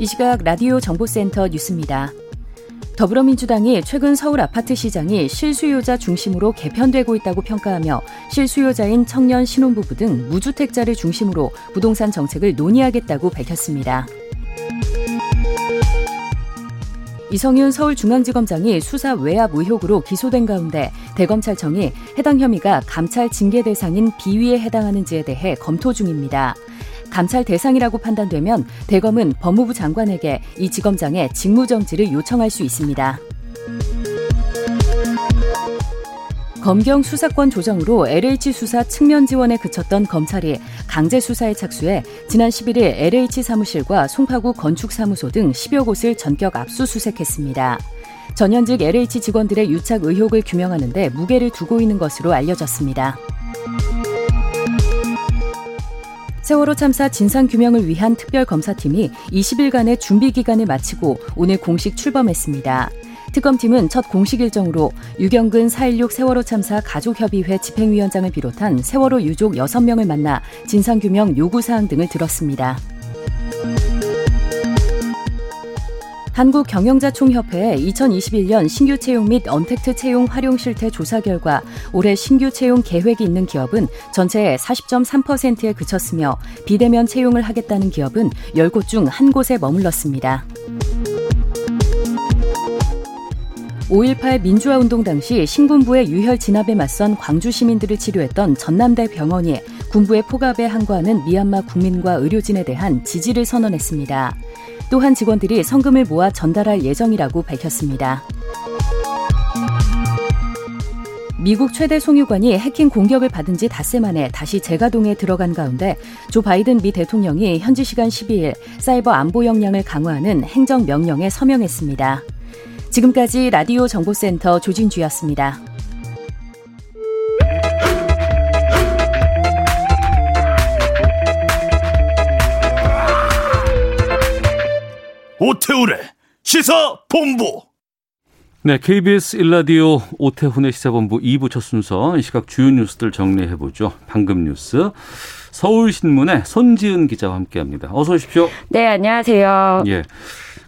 이 시각 라디오 정보센터 뉴스입니다. 더불어민주당이 최근 서울 아파트 시장이 실수요자 중심으로 개편되고 있다고 평가하며 실수요자인 청년 신혼부부 등 무주택자를 중심으로 부동산 정책을 논의하겠다고 밝혔습니다. 이성윤 서울중앙지검장이 수사 외압 의혹으로 기소된 가운데 대검찰청이 해당 혐의가 감찰 징계 대상인 비위에 해당하는지에 대해 검토 중입니다. 감찰 대상이라고 판단되면 대검은 법무부 장관에게 이 지검장의 직무정지를 요청할 수 있습니다. 검경 수사권 조정으로 LH 수사 측면 지원에 그쳤던 검찰이 강제 수사에 착수해 지난 11일 LH 사무실과 송파구 건축사무소 등 10여 곳을 전격 압수수색했습니다. 전현직 LH 직원들의 유착 의혹을 규명하는데 무게를 두고 있는 것으로 알려졌습니다. 세월호 참사 진상규명을 위한 특별검사팀이 20일간의 준비 기간을 마치고 오늘 공식 출범했습니다. 특검팀은 첫 공식 일정으로 유경근 4.16 세월호 참사 가족협의회 집행위원장을 비롯한 세월호 유족 6명을 만나 진상규명 요구사항 등을 들었습니다. 한국경영자총협회 2021년 신규 채용 및 언택트 채용 활용 실태 조사 결과 올해 신규 채용 계획이 있는 기업은 전체의 40.3%에 그쳤으며 비대면 채용을 하겠다는 기업은 10곳 중 한 곳에 머물렀습니다. 5.18 민주화 운동 당시 신군부의 유혈 진압에 맞선 광주 시민들을 치료했던 전남대 병원이 군부의 포갑에 항거하는 미얀마 국민과 의료진에 대한 지지를 선언했습니다. 또한 직원들이 성금을 모아 전달할 예정이라고 밝혔습니다. 미국 최대 송유관이 해킹 공격을 받은 지 닷새 만에 다시 재가동에 들어간 가운데 조 바이든 미 대통령이 현지 시간 12일 사이버 안보 역량을 강화하는 행정 명령에 서명했습니다. 지금까지 라디오 정보센터 조진주였습니다. 오태우래 시사 본부. 네, KBS 일라디오 오태훈의 시사본부 2부 첫 순서 이 시각 주요 뉴스들 정리해 보죠. 방금 뉴스 서울신문의 손지은 기자와 함께합니다. 어서 오십시오. 네, 안녕하세요. 예.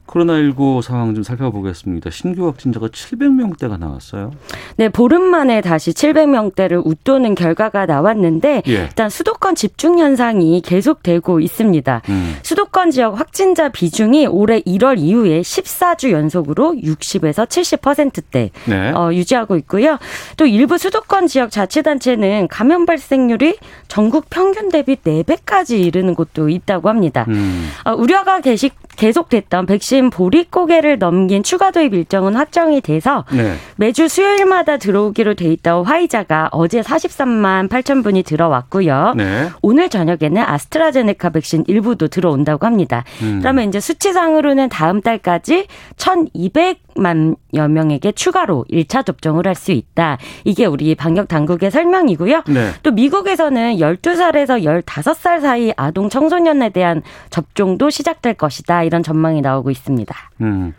코로나19 상황 좀 살펴보겠습니다. 신규 확진자가 700명대가 나왔어요. 네, 보름 만에 다시 700명대를 웃도는 결과가 나왔는데 예. 일단 수도권 집중 현상이 계속되고 있습니다. 음. 수도권 지역 확진자 비중이 올해 1월 이후에 14주 연속으로 60에서 70%대 네. 어, 유지하고 있고요. 또 일부 수도권 지역 자치단체는 감염 발생률이 전국 평균 대비 4배까지 이르는 곳도 있다고 합니다. 음. 어, 우려가 계시, 계속됐던 백신 보릿 고개를 넘긴 추가 도입 일정은 확정이 돼서 네. 매주 수요일마다 들어오기로 돼 있던 화이자가 어제 43만 8천 분이 들어왔고요. 네. 오늘 저녁에는 아스트라제네카 백신 일부도 들어온다고 합니다. 음. 그러면 이제 수치상으로는 다음 달까지 1,200만여 명에게 추가로 1차 접종을 할 수 있다. 이게 우리 방역 당국의 설명이고요. 네. 또 미국에서는 12살에서 15살 사이 아동 청소년에 대한 접종도 시작될 것이다. 이런 전망이 나오고 있습니다. 음.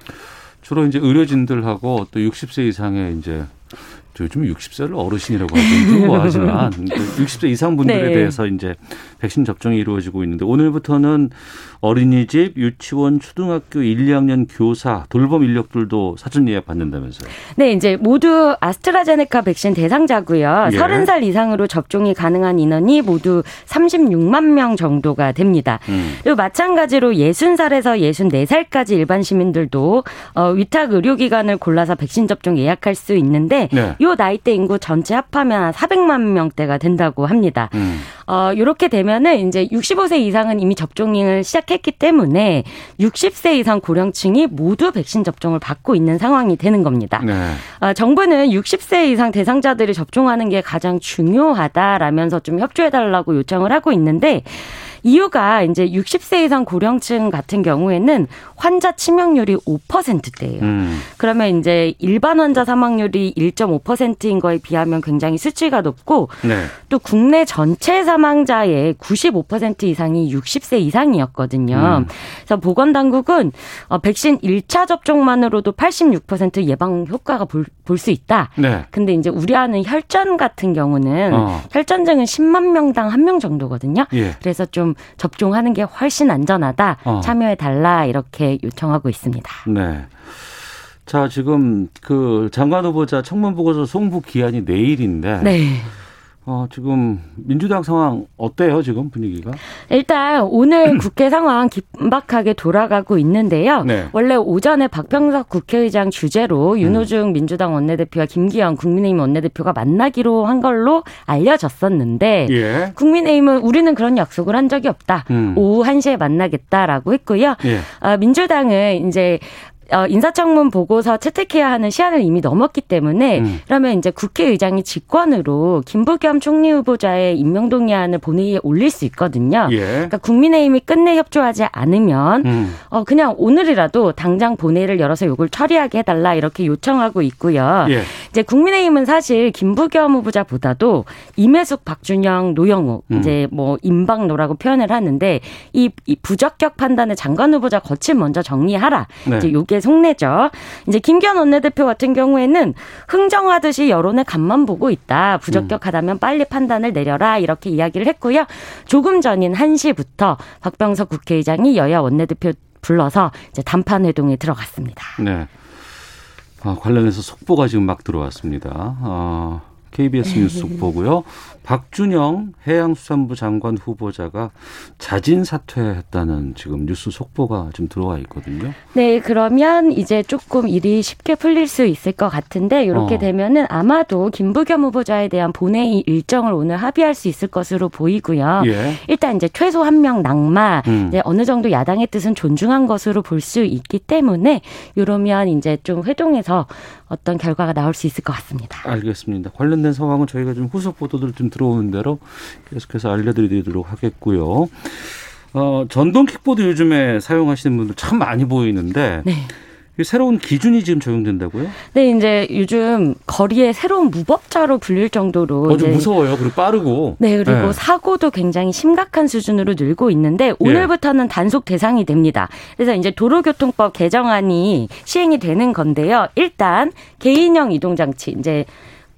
주로 이제 의료진들하고 또 60세 이상의 이제 저 요즘 60세를 어르신이라고 하죠. 하지만 60세 이상 분들에 네. 대해서 이제 백신 접종이 이루어지고 있는데 오늘부터는 어린이집, 유치원, 초등학교 1, 2학년 교사, 돌봄 인력들도 사전 예약 받는다면서요. 네, 이제 모두 아스트라제네카 백신 대상자고요. 예. 30살 이상으로 접종이 가능한 인원이 모두 36만 명 정도가 됩니다. 음. 그리고 마찬가지로 60살에서 64살까지 일반 시민들도 어, 위탁 의료기관을 골라서 백신 접종 예약할 수 있는데 네. 요 나이대 인구 전체 합하면 한 400만 명대가 된다고 합니다. 음. 어, 이렇게 되면은 이제 65세 이상은 이미 접종을 시작했기 때문에 60세 이상 고령층이 모두 백신 접종을 받고 있는 상황이 되는 겁니다. 네. 어, 정부는 60세 이상 대상자들이 접종하는 게 가장 중요하다라면서 좀 협조해달라고 요청을 하고 있는데 이유가 이제 60세 이상 고령층 같은 경우에는 환자 치명률이 5%대예요. 음. 그러면 이제 일반 환자 사망률이 1.5%인 거에 비하면 굉장히 수치가 높고 네. 또 국내 전체 사망자의 95% 이상이 60세 이상이었거든요. 음. 그래서 보건 당국은 어, 백신 1차 접종만으로도 86% 예방 효과가 볼수 있다. 네. 근데 이제 우려하는 혈전 같은 경우는 어. 혈전증은 10만 명당 한 명 정도거든요. 예. 그래서 좀 접종하는 게 훨씬 안전하다. 어. 참여해 달라 이렇게 요청하고 있습니다. 네. 자, 지금 그 장관 후보자 청문 보고서 송부 기한이 내일인데 네. 어, 지금 민주당 상황 어때요, 지금 분위기가? 일단 오늘 국회 상황 긴박하게 돌아가고 있는데요. 네. 원래 오전에 박병석 국회의장 주재로 윤호중 민주당 원내대표와 김기현 국민의힘 원내대표가 만나기로 한 걸로 알려졌었는데 예. 국민의힘은 우리는 그런 약속을 한 적이 없다. 음. 오후 1시에 만나겠다라고 했고요. 예. 아, 민주당은 이제 어, 인사청문 보고서 채택해야 하는 시한을 이미 넘었기 때문에 음. 그러면 이제 국회의장이 직권으로 김부겸 총리 후보자의 임명 동의안을 본회의에 올릴 수 있거든요. 예. 그러니까 국민의힘이 끝내 협조하지 않으면 음. 어 그냥 오늘이라도 당장 본회의를 열어서 이걸 처리하게 해달라 이렇게 요청하고 있고요. 예. 이제 국민의힘은 사실 김부겸 후보자보다도 임혜숙, 박준영, 노영우 음. 이제 뭐 임박노라고 표현을 하는데 이, 이 부적격 판단을 장관 후보자 거칠 먼저 정리하라. 네. 이제 요게 속내죠. 이제 김기현 원내대표 같은 경우에는 흥정하듯이 여론의 간만 보고 있다. 부적격하다면 빨리 판단을 내려라 이렇게 이야기를 했고요. 조금 전인 1시부터 박병석 국회의장이 여야 원내대표 불러서 이제 단판 회동에 들어갔습니다. 네. 아, 관련해서 속보가 지금 막 들어왔습니다. 아, KBS 뉴스 속보고요. 박준영 해양수산부 장관 후보자가 자진 사퇴했다는 지금 뉴스 속보가 지금 들어와 있거든요. 네, 그러면 이제 조금 일이 쉽게 풀릴 수 있을 것 같은데 이렇게 어. 되면은 아마도 김부겸 후보자에 대한 본회의 일정을 오늘 합의할 수 있을 것으로 보이고요. 예. 일단 이제 최소 한 명 낙마, 음. 이제 어느 정도 야당의 뜻은 존중한 것으로 볼 수 있기 때문에 이러면 이제 좀 회동에서 어떤 결과가 나올 수 있을 것 같습니다. 알겠습니다. 관련된 상황은 저희가 좀 후속 보도들 좀 들어오는 대로 계속해서 알려드리도록 하겠고요. 어, 전동 킥보드 요즘에 사용하시는 분들 참 많이 보이는데 네. 이 새로운 기준이 지금 적용된다고요? 네, 이제 요즘 거리에 새로운 무법자로 불릴 정도로 어, 좀 무서워요. 그리고 빠르고. 네, 그리고 네. 사고도 굉장히 심각한 수준으로 늘고 있는데 오늘부터는 단속 대상이 됩니다. 그래서 이제 도로교통법 개정안이 시행이 되는 건데요. 일단 개인형 이동 장치 이제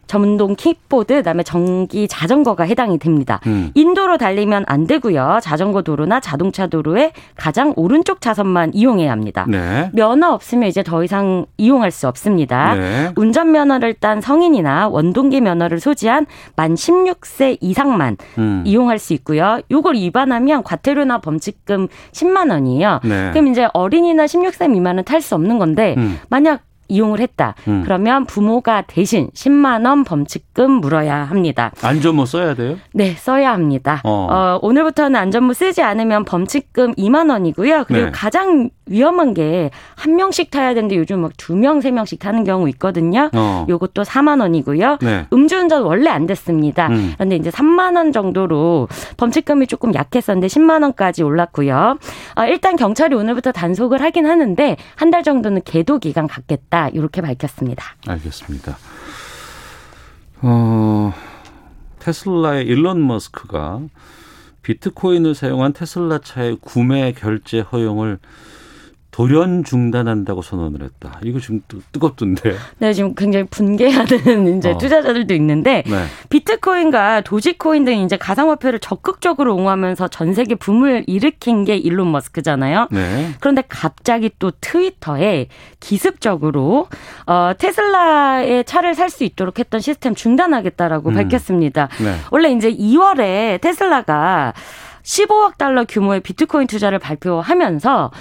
전동 킥보드 그다음에 전기 자전거가 해당이 됩니다. 음. 인도로 달리면 안 되고요. 자전거 도로나 자동차 도로의 가장 오른쪽 차선만 이용해야 합니다. 네. 면허 없으면 이제 더 이상 이용할 수 없습니다. 네. 운전 면허를 딴 성인이나 원동기 면허를 소지한 만 16세 이상만 음. 이용할 수 있고요. 요걸 위반하면 과태료나 범칙금 10만 원이에요. 네. 그럼 이제 어린이나 16세 미만은 탈 수 없는 건데 음. 만약 이용을 했다. 음. 그러면 부모가 대신 10만 원 범칙금 물어야 합니다. 안전모 써야 돼요? 네, 써야 합니다. 어. 어. 오늘부터는 안전모 쓰지 않으면 범칙금 2만 원이고요. 그리고 네. 가장 위험한 게 한 명씩 타야 되는데 요즘 막 두 명, 세 명씩 타는 경우 있거든요. 어. 요것도 4만 원이고요. 네. 음주운전 원래 안 됐습니다. 음. 그런데 이제 3만 원 정도로 범칙금이 조금 약했었는데 10만 원까지 올랐고요. 어, 일단 경찰이 오늘부터 단속을 하긴 하는데 한 달 정도는 계도 기간 갖겠다 이렇게 밝혔습니다. 알겠습니다. 어, 테슬라의 일론 머스크가 비트코인을 사용한 테슬라 차의 구매 결제 허용을 돌연 중단한다고 선언을 했다. 이거 지금 뜨- 뜨겁던데. 네, 지금 굉장히 분개하는 이제 어. 투자자들도 있는데 네. 비트코인과 도지코인 등 이제 가상화폐를 적극적으로 옹호하면서 전 세계 붐을 일으킨 게 일론 머스크잖아요. 네. 그런데 갑자기 또 트위터에 기습적으로 어, 테슬라의 차를 살 수 있도록 했던 시스템 중단하겠다라고 음. 밝혔습니다. 네. 원래 이제 2월에 테슬라가 15억 달러 규모의 비트코인 투자를 발표하면서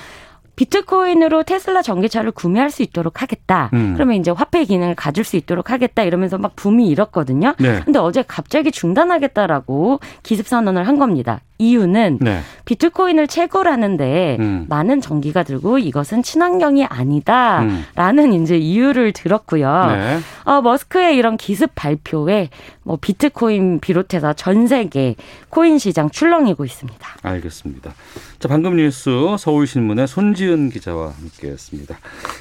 비트코인으로 테슬라 전기차를 구매할 수 있도록 하겠다. 음. 그러면 이제 화폐 기능을 가질 수 있도록 하겠다. 이러면서 막 붐이 일었거든요. 네. 근데 어제 갑자기 중단하겠다라고 기습 선언을 한 겁니다. 이유는 네. 비트코인을 채굴하는데 음. 많은 전기가 들고 이것은 친환경이 아니다라는 이제 이유를 들었고요. 네. 어, 머스크의 이런 기습 발표에 뭐 비트코인 비롯해서 전 세계 코인 시장 출렁이고 있습니다. 알겠습니다. 자, 방금 뉴스 서울신문의 손지은 기자와 함께했습니다.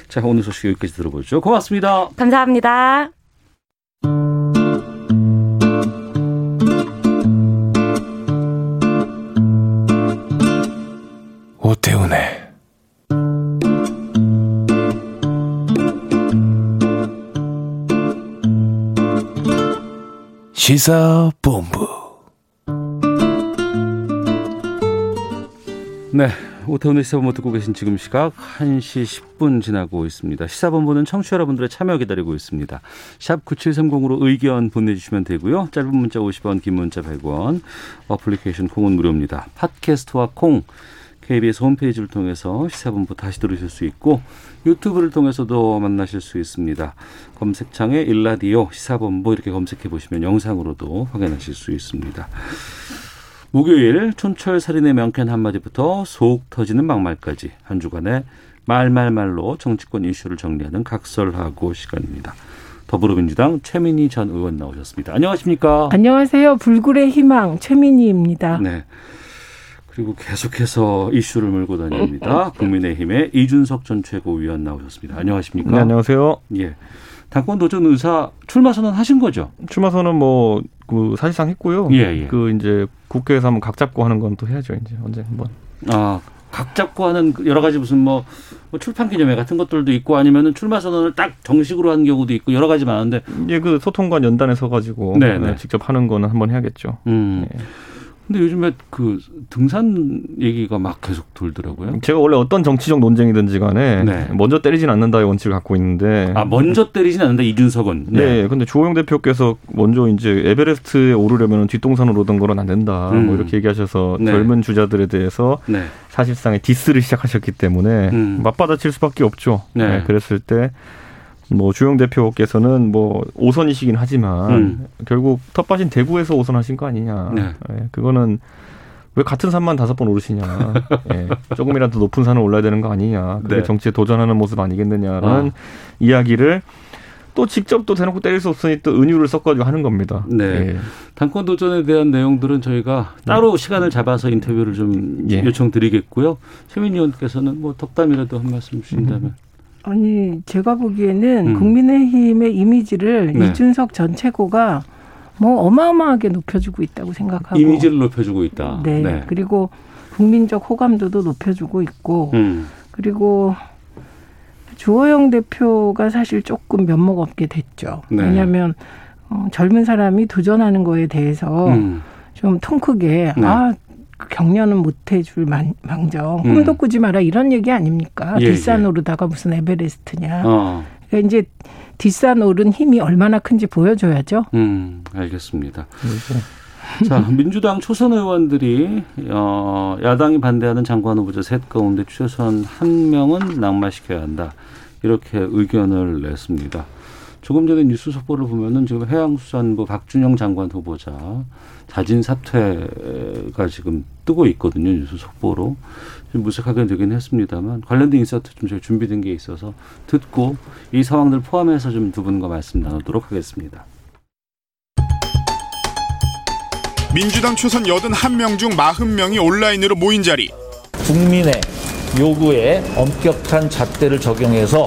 자, 오늘 소식 여기까지 들어보죠. 고맙습니다. 감사합니다. 오태훈의 시사본부 네. 오태훈의 시사본부 듣고 계신 지금 시각 1시 10분 지나고 있습니다. 시사본부는 청취자 여러분들의 참여 기다리고 있습니다. 샵 9730으로 의견 보내주시면 되고요. 짧은 문자 50원, 긴 문자 100원, 어플리케이션 콩은 무료입니다. 팟캐스트와 콩, KBS 홈페이지를 통해서 시사본부 다시 들으실 수 있고 유튜브를 통해서도 만나실 수 있습니다. 검색창에 일라디오 시사본부 이렇게 검색해 보시면 영상으로도 확인하실 수 있습니다. 목요일 촌철 살인의 명쾌한 한마디부터 속 터지는 막말까지 한 주간의 말말말로 정치권 이슈를 정리하는 각설하고 시간입니다. 더불어민주당 최민희 전 의원 나오셨습니다. 안녕하십니까? 안녕하세요. 불굴의 희망 최민희입니다. 네. 그리고 계속해서 이슈를 몰고 다닙니다. 국민의힘의 이준석 전 최고위원 나오셨습니다. 안녕하십니까? 네, 안녕하세요. 예. 당권 도전 의사 출마 선언 하신 거죠? 출마 선언 뭐, 그, 사실상 했고요. 예, 예. 그, 이제, 국회에서 한번 각 잡고 하는 건 또 해야죠, 이제. 언제 한번. 아, 각 잡고 하는 그 여러 가지 무슨 뭐, 뭐 출판 기념회 같은 것들도 있고 아니면은 출마 선언을 딱 정식으로 하는 경우도 있고 여러 가지 많은데 예, 그 소통관 연단에 서가지고. 네, 네. 네, 직접 하는 거는 한번 해야겠죠. 음. 예. 근데 요즘에 그 등산 얘기가 막 계속 돌더라고요. 제가 원래 어떤 정치적 논쟁이든지 간에 네. 먼저 때리진 않는다의 원칙을 갖고 있는데. 아, 먼저 때리진 않는다, 이준석은. 네. 근데 주호영 대표께서 먼저 이제 에베레스트에 오르려면 뒷동산으로 오르던 거는 안 된다. 음. 뭐 이렇게 얘기하셔서 네. 젊은 주자들에 대해서 네. 사실상의 diss를 시작하셨기 때문에 음. 맞받아칠 수밖에 없죠. 네. 네, 그랬을 때 뭐 주영 대표께서는 뭐 오선이시긴 하지만 음. 결국 텃밭인 대구에서 오선하신 거 아니냐. 네. 예, 그거는 왜 같은 산만 다섯 번 오르시냐. 예, 조금이라도 높은 산을 올라야 되는 거 아니냐. 그게 네. 정치에 도전하는 모습 아니겠느냐라는 어. 이야기를 또 직접 또 대놓고 때릴 수 없으니 또 은유를 섞어가지고 하는 겁니다. 네. 예. 당권 도전에 대한 내용들은 저희가 따로 시간을 잡아서 인터뷰를 좀 예. 요청드리겠고요. 최민희 의원께서는 뭐 덕담이라도 한 말씀 주신다면. 아니 제가 보기에는 음. 국민의힘의 이미지를 네. 이준석 전 최고가 뭐 어마어마하게 높여주고 있다고 생각하고 이미지를 높여주고 있다. 네. 그리고 국민적 호감도도 높여주고 있고 음. 그리고 주호영 대표가 사실 조금 면목 없게 됐죠. 네. 왜냐하면 어, 젊은 사람이 도전하는 거에 대해서 음. 좀통 크게 네. 아 격려는 못 해줄 만- 망정 음. 꿈도 꾸지 마라 이런 얘기 아닙니까? 예, 뒷산 예. 오르다가 무슨 에베레스트냐? 어. 그러니까 이제 뒷산 오른 힘이 얼마나 큰지 보여줘야죠. 음. 알겠습니다. 자, 민주당 초선 의원들이 어, 야당이 반대하는 장관 후보자 셋 가운데 최소한 한 명은 낙마시켜야 한다. 이렇게 의견을 냈습니다. 조금 전에 뉴스 속보를 보면은 지금 해양수산부 박준영 장관 후보자 자진 사퇴가 지금 뜨고 있거든요. 뉴스 속보로. 좀 무색하게 되긴 했습니다만 관련된 인사트 좀 저희 준비된 게 있어서 듣고 이 상황들 포함해서 좀 두 분과 말씀 나누도록 하겠습니다. 민주당 초선 81명 중 40명이 온라인으로 모인 자리. 국민의 요구에 엄격한 잣대를 적용해서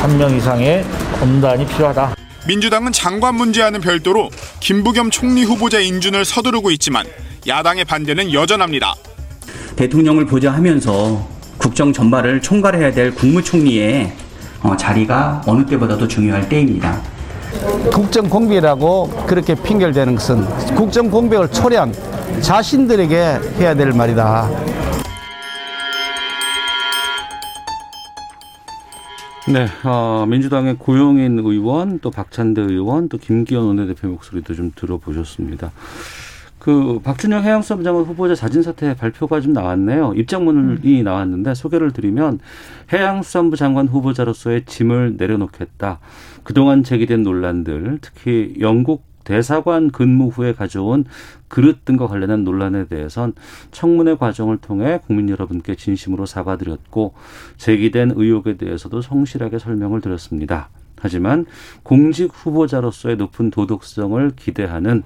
한 명 이상의 엄단이 필요하다. 민주당은 장관 문제와는 별도로 김부겸 총리 후보자 인준을 서두르고 있지만 야당의 반대는 여전합니다. 대통령을 보좌하면서 국정 전반을 총괄해야 될 국무총리의 어, 자리가 어느 때보다도 중요할 때입니다. 국정 공백이라고 그렇게 핑계를 대는 것은 국정 공백을 초래한 자신들에게 해야 될 말이다. 네, 어, 민주당의 고영인 의원, 또 박찬대 의원, 또 김기현 원내대표 목소리도 좀 들어보셨습니다. 그 박준영 해양수산부 장관 후보자 자진 사퇴 발표가 좀 나왔네요. 입장문이 나왔는데 소개를 드리면 해양수산부 장관 후보자로서의 짐을 내려놓겠다. 그동안 제기된 논란들, 특히 영국 대사관 근무 후에 가져온 그릇 등과 관련한 논란에 대해선 청문회 과정을 통해 국민 여러분께 진심으로 사과드렸고 제기된 의혹에 대해서도 성실하게 설명을 드렸습니다. 하지만 공직 후보자로서의 높은 도덕성을 기대하는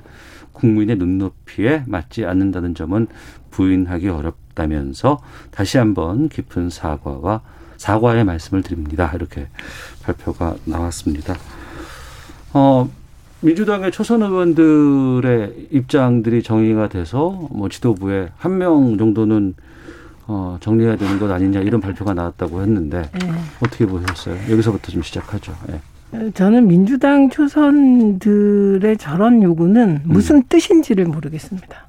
국민의 눈높이에 맞지 않는다는 점은 부인하기 어렵다면서 다시 한번 깊은 사과와 사과의 말씀을 드립니다. 이렇게 발표가 나왔습니다. 어, 민주당의 초선 의원들의 입장들이 정리가 돼서 뭐 지도부에 한 명 정도는 어, 정리해야 되는 것 아니냐 이런 발표가 나왔다고 했는데 네. 어떻게 보셨어요? 여기서부터 좀 시작하죠. 예. 저는 민주당 초선들의 저런 요구는 무슨 뜻인지를 모르겠습니다.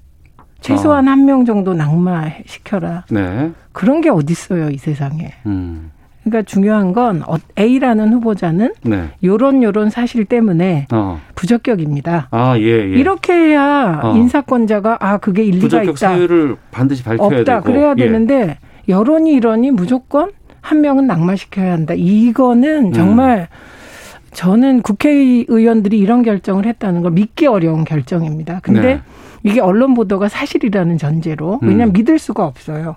최소한 한명 정도 낙마시켜라. 네. 그런 게 어딨어요, 이 세상에. 음. 그러니까 중요한 건 어, A라는 후보자는 네. 요런 요런 사실 때문에 어. 부적격입니다. 아, 예, 예. 이렇게 해야 어. 인사권자가 아 그게 일리가 부적격 있다. 사유를 반드시 밝혀야 없다. 되고. 그래야 예. 되는데 여론이 이러니 무조건 한 명은 낙마시켜야 한다. 이거는 음. 정말 저는 국회의원들이 이런 결정을 했다는 걸 믿기 어려운 결정입니다. 근데 네. 이게 언론 보도가 사실이라는 전제로 왜냐하면 음. 믿을 수가 없어요.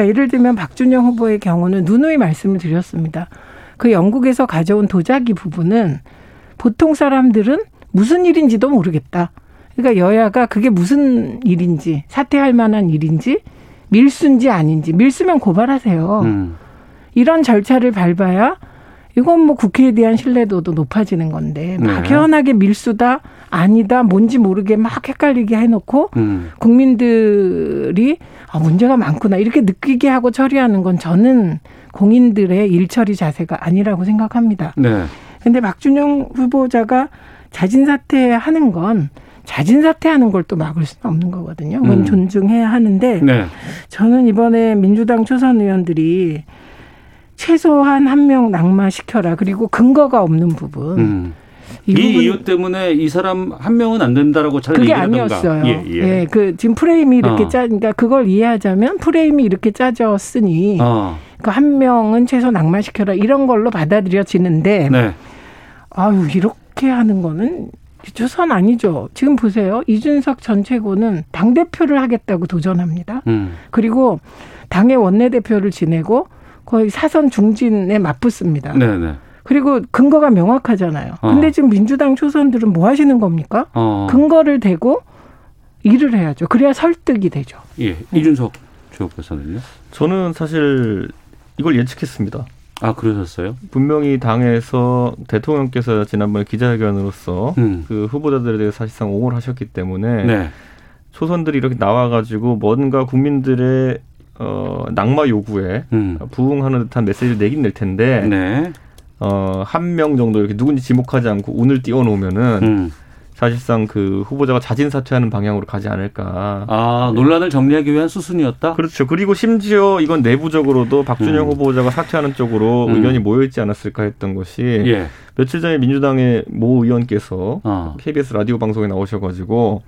그러니까 예를 들면 박준영 후보의 경우는 누누이 말씀을 드렸습니다. 그 영국에서 가져온 도자기 부분은 보통 사람들은 무슨 일인지도 모르겠다. 그러니까 여야가 그게 무슨 일인지 사퇴할 만한 일인지 밀수인지 아닌지 밀수면 고발하세요. 음. 이런 절차를 밟아야 이건 뭐 국회에 대한 신뢰도도 높아지는 건데 네. 막연하게 밀수다 아니다 뭔지 모르게 막 헷갈리게 해놓고 음. 국민들이 아, 문제가 많구나 이렇게 느끼게 하고 처리하는 건 저는 공인들의 일처리 자세가 아니라고 생각합니다. 네. 근데 박준영 후보자가 자진 사퇴하는 건 자진 사퇴하는 걸 또 막을 수는 없는 거거든요. 그건 음. 존중해야 하는데 네. 저는 이번에 민주당 초선 의원들이 최소한 한 명 낙마시켜라. 그리고 근거가 없는 부분. 음. 이 이, 이유 때문에 이 사람 한 명은 안 된다라고 차라리 그게. 아니었어요. 예, 예. 예, 그 지금 프레임이 이렇게 어. 짜, 그러니까 그걸 이해하자면 프레임이 이렇게 짜졌으니 어. 그한 명은 최소 낙마시켜라 이런 걸로 받아들여지는데 네. 아유 이렇게 하는 거는 조선 아니죠. 지금 보세요. 이준석 전 최고는 당 대표를 하겠다고 도전합니다. 음. 그리고 당의 원내대표를 지내고 거의 사선 중진에 맞붙습니다. 네, 네. 그리고 근거가 명확하잖아요. 어. 근데 지금 민주당 초선들은 뭐 하시는 겁니까? 어. 근거를 대고 일을 해야죠. 그래야 설득이 되죠. 예. 이준석 최고께서는요. 저는 사실 이걸 예측했습니다. 아, 그러셨어요? 분명히 당에서 대통령께서 지난번에 기자회견으로서 음. 그 후보자들에 대해 사실상 옹호를 하셨기 때문에 네. 초선들이 이렇게 나와가지고 뭔가 국민들의 어, 낙마 요구에 음. 부응하는 듯한 메시지를 내긴 낼 텐데 네. 어, 한 명 정도 이렇게 누군지 지목하지 않고 운을 띄워놓으면은 음. 사실상 그 후보자가 자진 사퇴하는 방향으로 가지 않을까. 아, 논란을 정리하기 위한 수순이었다? 그렇죠. 그리고 심지어 이건 내부적으로도 박준영 음. 후보자가 사퇴하는 쪽으로 음. 의견이 모여 있지 않았을까 했던 것이 예. 며칠 전에 민주당의 모 의원께서 어. KBS 라디오 방송에 나오셔가지고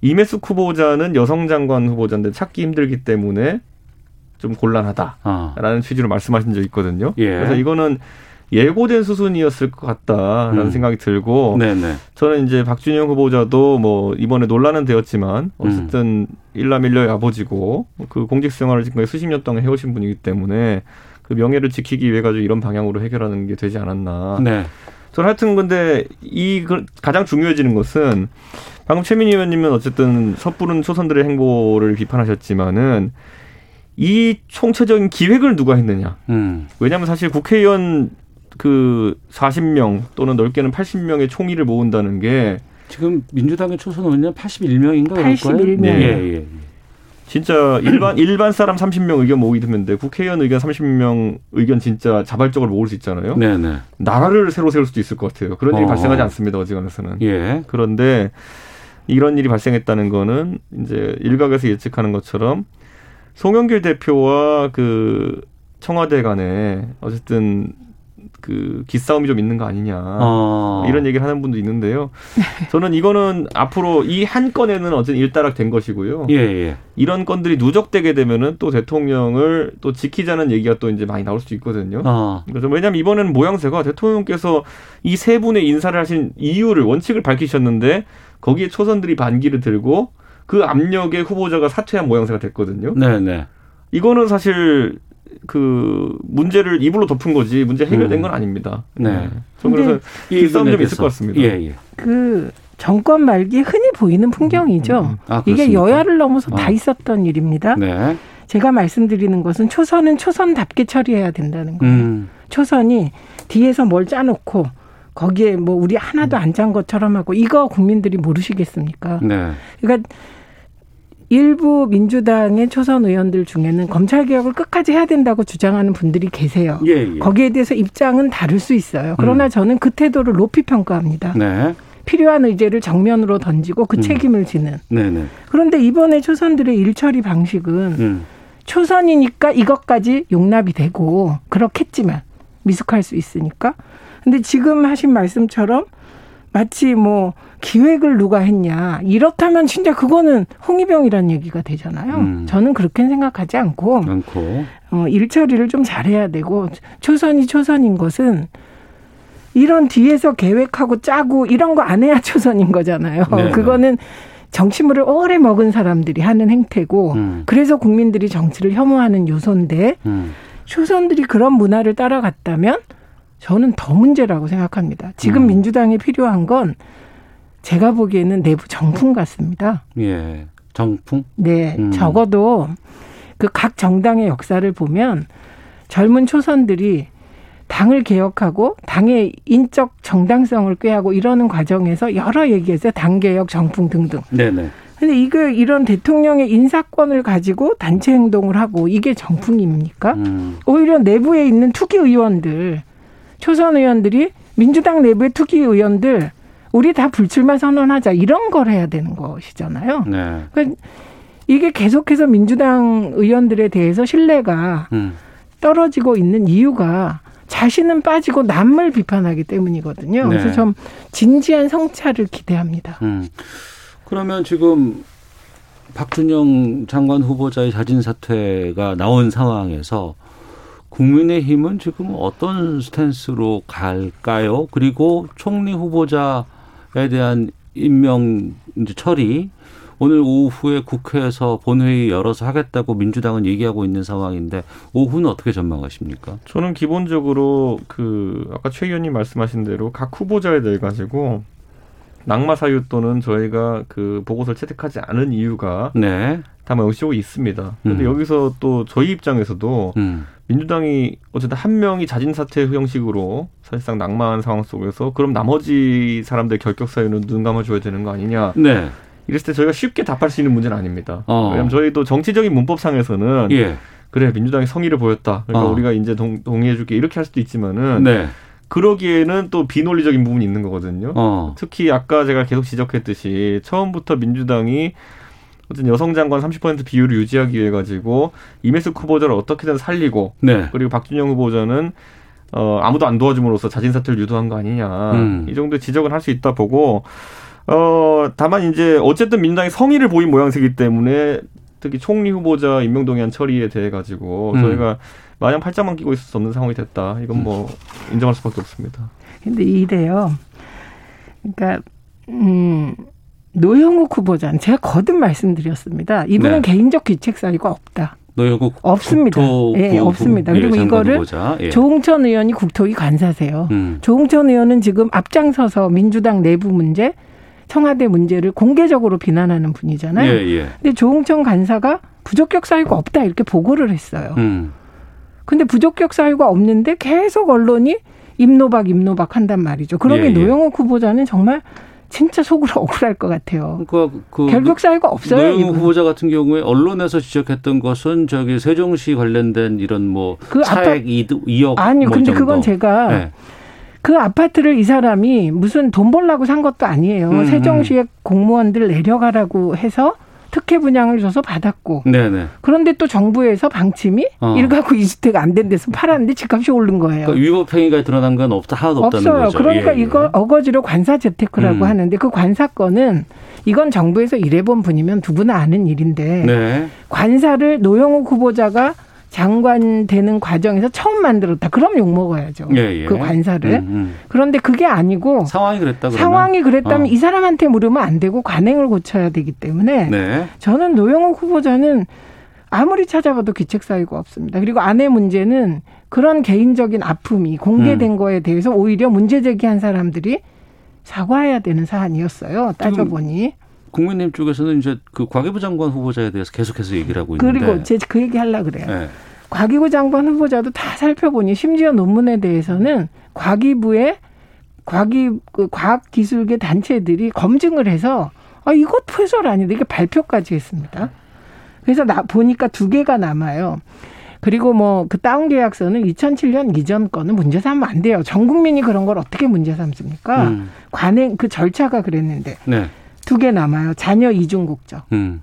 이메숙 후보자는 여성 장관 후보자인데 찾기 힘들기 때문에 좀 곤란하다라는 아. 취지로 말씀하신 적이 있거든요. 예. 그래서 이거는 예고된 수순이었을 것 같다라는 음. 생각이 들고 네네. 저는 이제 박준영 후보자도 뭐 이번에 논란은 되었지만 어쨌든 일남일녀의 아버지고 그 공직 생활을 지금까지 수십 년 동안 해오신 분이기 때문에 그 명예를 지키기 위해 가지고 이런 방향으로 해결하는 게 되지 않았나. 네. 저는 하여튼 근데 이 그- 가장 중요해지는 것은 방금 최민희 의원님은 어쨌든 섣부른 초선들의 행보를 비판하셨지만은 이 총체적인 기획을 누가 했느냐. 음. 왜냐하면 사실 국회의원 그 40명 또는 넓게는 80명의 총의를 모은다는 게 지금 민주당의 초선 의원은 81명인가 그럴 81 거예요? 명. 예, 예. 진짜 일반 일반 사람 30명 의견 모으기 드문데 국회의원 의견 30명 의견 진짜 자발적으로 모을 수 있잖아요. 네, 네. 나라를 새로 세울 수도 있을 것 같아요. 그런 일이 어. 발생하지 않습니다. 어지간해서는. 예. 그런데 이런 일이 발생했다는 거는 이제 일각에서 예측하는 것처럼 송영길 대표와 그 청와대 간에 어쨌든 그 기싸움이 좀 있는 거 아니냐 어. 이런 얘기를 하는 분도 있는데요. 저는 이거는 앞으로 이 한 건에는 어쨌든 일단락 된 것이고요. 예, 예. 이런 건들이 누적되게 되면은 또 대통령을 또 지키자는 얘기가 또 이제 많이 나올 수 있거든요. 어. 그래서 왜냐하면 이번에는 모양새가 대통령께서 이 세 분의 인사를 하신 이유를 원칙을 밝히셨는데 거기에 초선들이 반기를 들고 그 압력에 후보자가 사퇴한 모양새가 됐거든요. 네, 네. 이거는 사실 그 문제를 이불로 덮은 거지 문제 해결된 음. 건 아닙니다. 네. 저는 그래서 이 기싸움 좀 부분에 있을 것. 같습니다. 예, 예. 그 정권 말기에 흔히 보이는 풍경이죠. 아, 이게? 여야를 넘어서 다 아. 있었던 일입니다. 네. 제가 말씀드리는 것은 초선은 초선답게 처리해야 된다는 거예요. 음. 초선이 뒤에서 뭘 짜놓고 거기에 뭐 우리 하나도 안 짠 것처럼 하고 이거 국민들이 모르시겠습니까? 네. 그러니까 일부 민주당의 초선 의원들 중에는 검찰 개혁을 끝까지 해야 된다고 주장하는 분들이 계세요. 예, 예. 거기에 대해서 입장은 다를 수 있어요. 그러나 저는 그 태도를 높이 평가합니다. 네. 필요한 의제를 정면으로 던지고 그 음. 책임을 지는. 네, 네. 그런데 이번에 초선들의 일처리 방식은 음. 초선이니까 이것까지 용납이 되고 그렇겠지만 미숙할 수 있으니까. 근데 지금 하신 말씀처럼 마치 뭐 기획을 누가 했냐 이렇다면 진짜 그거는 홍위병이라는 얘기가 되잖아요. 음. 저는 그렇게 생각하지 않고 많고. 어, 일처리를 좀 잘해야 되고 초선이 초선인 것은 이런 뒤에서 계획하고 짜고 이런 거 안 해야 초선인 거잖아요. 네네. 그거는 정치물을 오래 먹은 사람들이 하는 행태고 음. 그래서 국민들이 정치를 혐오하는 요소인데 음. 초선들이 그런 문화를 따라갔다면 저는 더 문제라고 생각합니다. 지금 음. 민주당이 필요한 건 제가 보기에는 내부 정풍 같습니다. 예. 정풍? 네, 음. 적어도 그 각 정당의 역사를 보면 젊은 초선들이 당을 개혁하고 당의 인적 정당성을 꾀하고 이러는 과정에서 여러 얘기했어요. 당 개혁, 정풍 등등. 네, 네. 근데 이거 이런 대통령의 인사권을 가지고 단체 행동을 하고 이게 정풍입니까? 음. 오히려 내부에 있는 투기 의원들, 초선 의원들이 민주당 내부의 투기 의원들 우리 다 불출마 선언하자 이런 걸 해야 되는 것이잖아요. 네. 그러니까 이게 계속해서 민주당 의원들에 대해서 신뢰가 음. 떨어지고 있는 이유가 자신은 빠지고 남을 비판하기 때문이거든요. 네. 그래서 좀 진지한 성찰을 기대합니다. 음. 그러면 지금 박준영 장관 후보자의 자진 사퇴가 나온 상황에서 국민의힘은 지금 어떤 스탠스로 갈까요? 그리고 총리 후보자에 대한 임명 처리 오늘 오후에 국회에서 본회의 열어서 하겠다고 민주당은 얘기하고 있는 상황인데 오후는 어떻게 전망하십니까? 저는 기본적으로 그 아까 최 의원님 말씀하신 대로 각 후보자에 대해 가지고 낙마 사유 또는 저희가 그 보고서를 채택하지 않은 이유가 네. 다만 의식이 있습니다. 그런데 음. 여기서 또 저희 입장에서도 음. 민주당이 어쨌든 한 명이 자진 사퇴 형식으로 사실상 낙마한 상황 속에서 그럼 나머지 사람들 결격 사유는 눈 감아줘야 되는 거 아니냐? 네. 이랬을 때 저희가 쉽게 답할 수 있는 문제는 아닙니다. 어. 왜냐하면 저희도 정치적인 문법상에서는 예. 그래 민주당이 성의를 보였다. 그러니까 어. 우리가 이제 동, 동의해줄게 이렇게 할 수도 있지만은 네. 그러기에는 또 비논리적인 부분이 있는 거거든요. 어. 특히 아까 제가 계속 지적했듯이 처음부터 민주당이 어쨌든 여성 장관 30% 비율을 유지하기 위해 가지고 이메스 후보자를 어떻게든 살리고 네. 그리고 박준영 후보자는 어 아무도 안 도와줌으로써 자진 사퇴를 유도한 거 아니냐 음. 이 정도 지적은 할수 있다 보고 어 다만 이제 어쨌든 민주당이 성의를 보인 모양새이기 때문에 특히 총리 후보자 임명 동의안 처리에 대해 가지고 음. 저희가 마냥 팔짱만 끼고 있을 수 없는 상황이 됐다 이건 뭐 인정할 수밖에 없습니다. 근데 이래요. 그러니까 음 노영욱 후보자는 제가 거듭 말씀드렸습니다. 이분은 네. 개인적 귀책 사유가 없다. 노영국 없습니다. 국토부 예, 없습니다. 그리고 이거를 후보자. 예. 조홍천 의원이 국토위 간사세요. 음. 조홍천 의원은 지금 앞장서서 민주당 내부 문제, 청와대 문제를 공개적으로 비난하는 분이잖아요. 예, 예. 근데 조홍천 간사가 부적격 사유가 없다 이렇게 보고를 했어요. 음. 근데 부적격 사유가 없는데 계속 언론이 임노박 임노박 한단 말이죠. 그러니 예, 예. 노영욱 후보자는 정말 진짜 속으로 억울할 것 같아요. 그러니까 그 결격 사유가 없어요. 이분. 후보자 같은 경우에 언론에서 지적했던 것은 저기 세종시 관련된 이런 뭐 그 차액 이득 2억 아니 뭐 근데 정도. 그건 제가 네. 그 아파트를 이 사람이 무슨 돈 벌라고 산 것도 아니에요. 음, 세종시의 공무원들 내려가라고 해서 특혜 분양을 줘서 받았고 네네. 그런데 또 정부에서 방침이 어. 일가구 이주택 안 된 데서 팔았는데 집값이 오른 거예요. 그러니까 위법 행위가 드러난 건 없다 하나도 없다는 없어요. 거죠. 그러니까 예, 예. 이거 어거지로 관사 재테크라고 음. 하는데 그 관사건은 이건 정부에서 일해본 분이면 누구나 아는 일인데 네. 관사를 노영욱 후보자가 장관 되는 과정에서 처음 만들었다. 그럼 욕 먹어야죠. 예, 예. 그 관사를. 음, 음. 그런데 그게 아니고 상황이 그랬다 그러면 상황이 그랬다면 어. 이 사람한테 물으면 안 되고 관행을 고쳐야 되기 때문에 네. 저는 노영욱 후보자는 아무리 찾아봐도 기책 사유가 없습니다. 그리고 아내 문제는 그런 개인적인 아픔이 음. 공개된 거에 대해서 오히려 문제 제기한 사람들이 사과해야 되는 사안이었어요. 따져보니. 국민님 쪽에서는 이제 그 과기부 장관 후보자에 대해서 계속해서 얘기를 하고 있는데 그리고 제 그 얘기 하려 그래요. 네. 과기부 장관 후보자도 다 살펴보니 심지어 논문에 대해서는 과기부의 과기 그 과학기술계 단체들이 검증을 해서 아 이것 폐설 아니다 이게 발표까지 했습니다. 그래서 나 보니까 두 개가 남아요. 그리고 뭐 그 다운 계약서는 2007년 이전 거는 문제 삼으면 안 돼요. 전 국민이 그런 걸 어떻게 문제 삼습니까? 음. 관행 그 절차가 그랬는데 네. 두 개 남아요. 자녀 이중 국적. 음.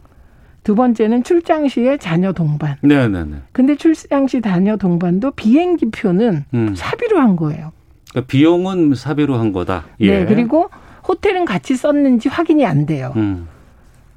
두 번째는 출장 시에 자녀 동반. 네, 네, 네. 근데 출장 시 자녀 동반도 비행기 표는 음. 사비로 한 거예요. 그러니까 비용은 사비로 한 거다. 예. 네, 그리고 호텔은 같이 썼는지 확인이 안 돼요. 음.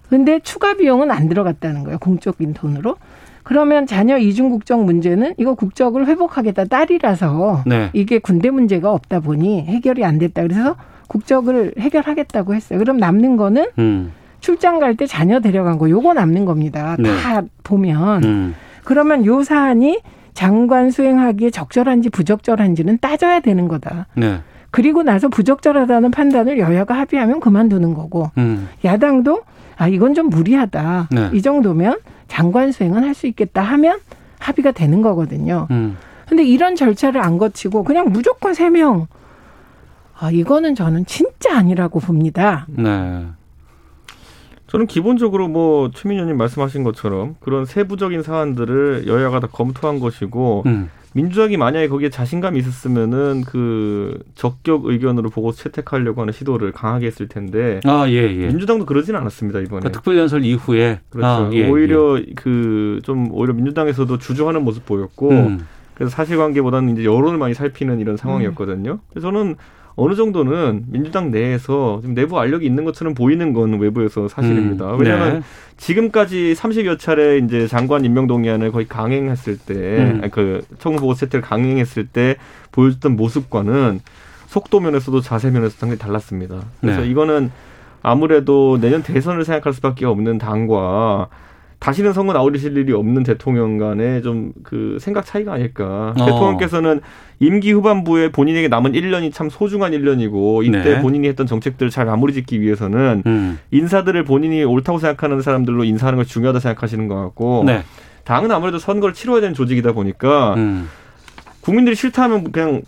근데 추가 비용은 안 들어갔다는 거예요. 공적인 돈으로. 그러면 자녀 이중 국적 문제는 이거 국적을 회복하겠다 딸이라서 네. 이게 군대 문제가 없다 보니 해결이 안 됐다. 그래서 국적을 해결하겠다고 했어요. 그럼 남는 거는 음. 출장 갈 때 자녀 데려간 거 요거 남는 겁니다. 네. 다 보면 음. 그러면 요 사안이 장관 수행하기에 적절한지 부적절한지는 따져야 되는 거다. 네. 그리고 나서 부적절하다는 판단을 여야가 합의하면 그만두는 거고 음. 야당도 아 이건 좀 무리하다. 네. 이 정도면 장관 수행은 할 수 있겠다 하면 합의가 되는 거거든요. 음. 근데 이런 절차를 안 거치고 그냥 무조건 세 명. 아 이거는 저는 진짜 아니라고 봅니다. 네. 저는 기본적으로 뭐 최민현님 말씀하신 것처럼 그런 세부적인 사안들을 여야가 다 검토한 것이고 음. 민주당이 만약에 거기에 자신감이 있었으면은 그 적격 의견으로 보고 채택하려고 하는 시도를 강하게 했을 텐데 아, 예, 예. 민주당도 그러진 않았습니다 이번에. 그러니까 특별연설 이후에 그렇죠. 아, 예, 오히려 그좀 오히려 민주당에서도 주저하는 모습 보였고 음. 그래서 사실관계보다는 이제 여론을 많이 살피는 이런 상황이었거든요. 그래서 저는 어느 정도는 민주당 내에서 좀 내부 알력이 있는 것처럼 보이는 건 외부에서 사실입니다. 음, 왜냐하면 네. 지금까지 30여 차례 이제 장관 임명 동의안을 거의 강행했을 때, 음. 그 청구보고 세트를 강행했을 때 보여줬던 모습과는 속도 면에서도 자세 면에서 상당히 달랐습니다. 그래서 네. 이거는 아무래도 내년 대선을 생각할 수밖에 없는 당과 다시는 선거 나오실 일이 없는 대통령 간의 좀 그 생각 차이가 아닐까. 어. 대통령께서는 임기 후반부에 본인에게 남은 1년이 참 소중한 1년이고 이때 네. 본인이 했던 정책들을 잘 마무리 짓기 위해서는 음. 인사들을 본인이 옳다고 생각하는 사람들로 인사하는 것이 중요하다 생각하시는 것 같고 네. 당은 아무래도 선거를 치러야 되는 조직이다 보니까 음. 국민들이 싫다면 그냥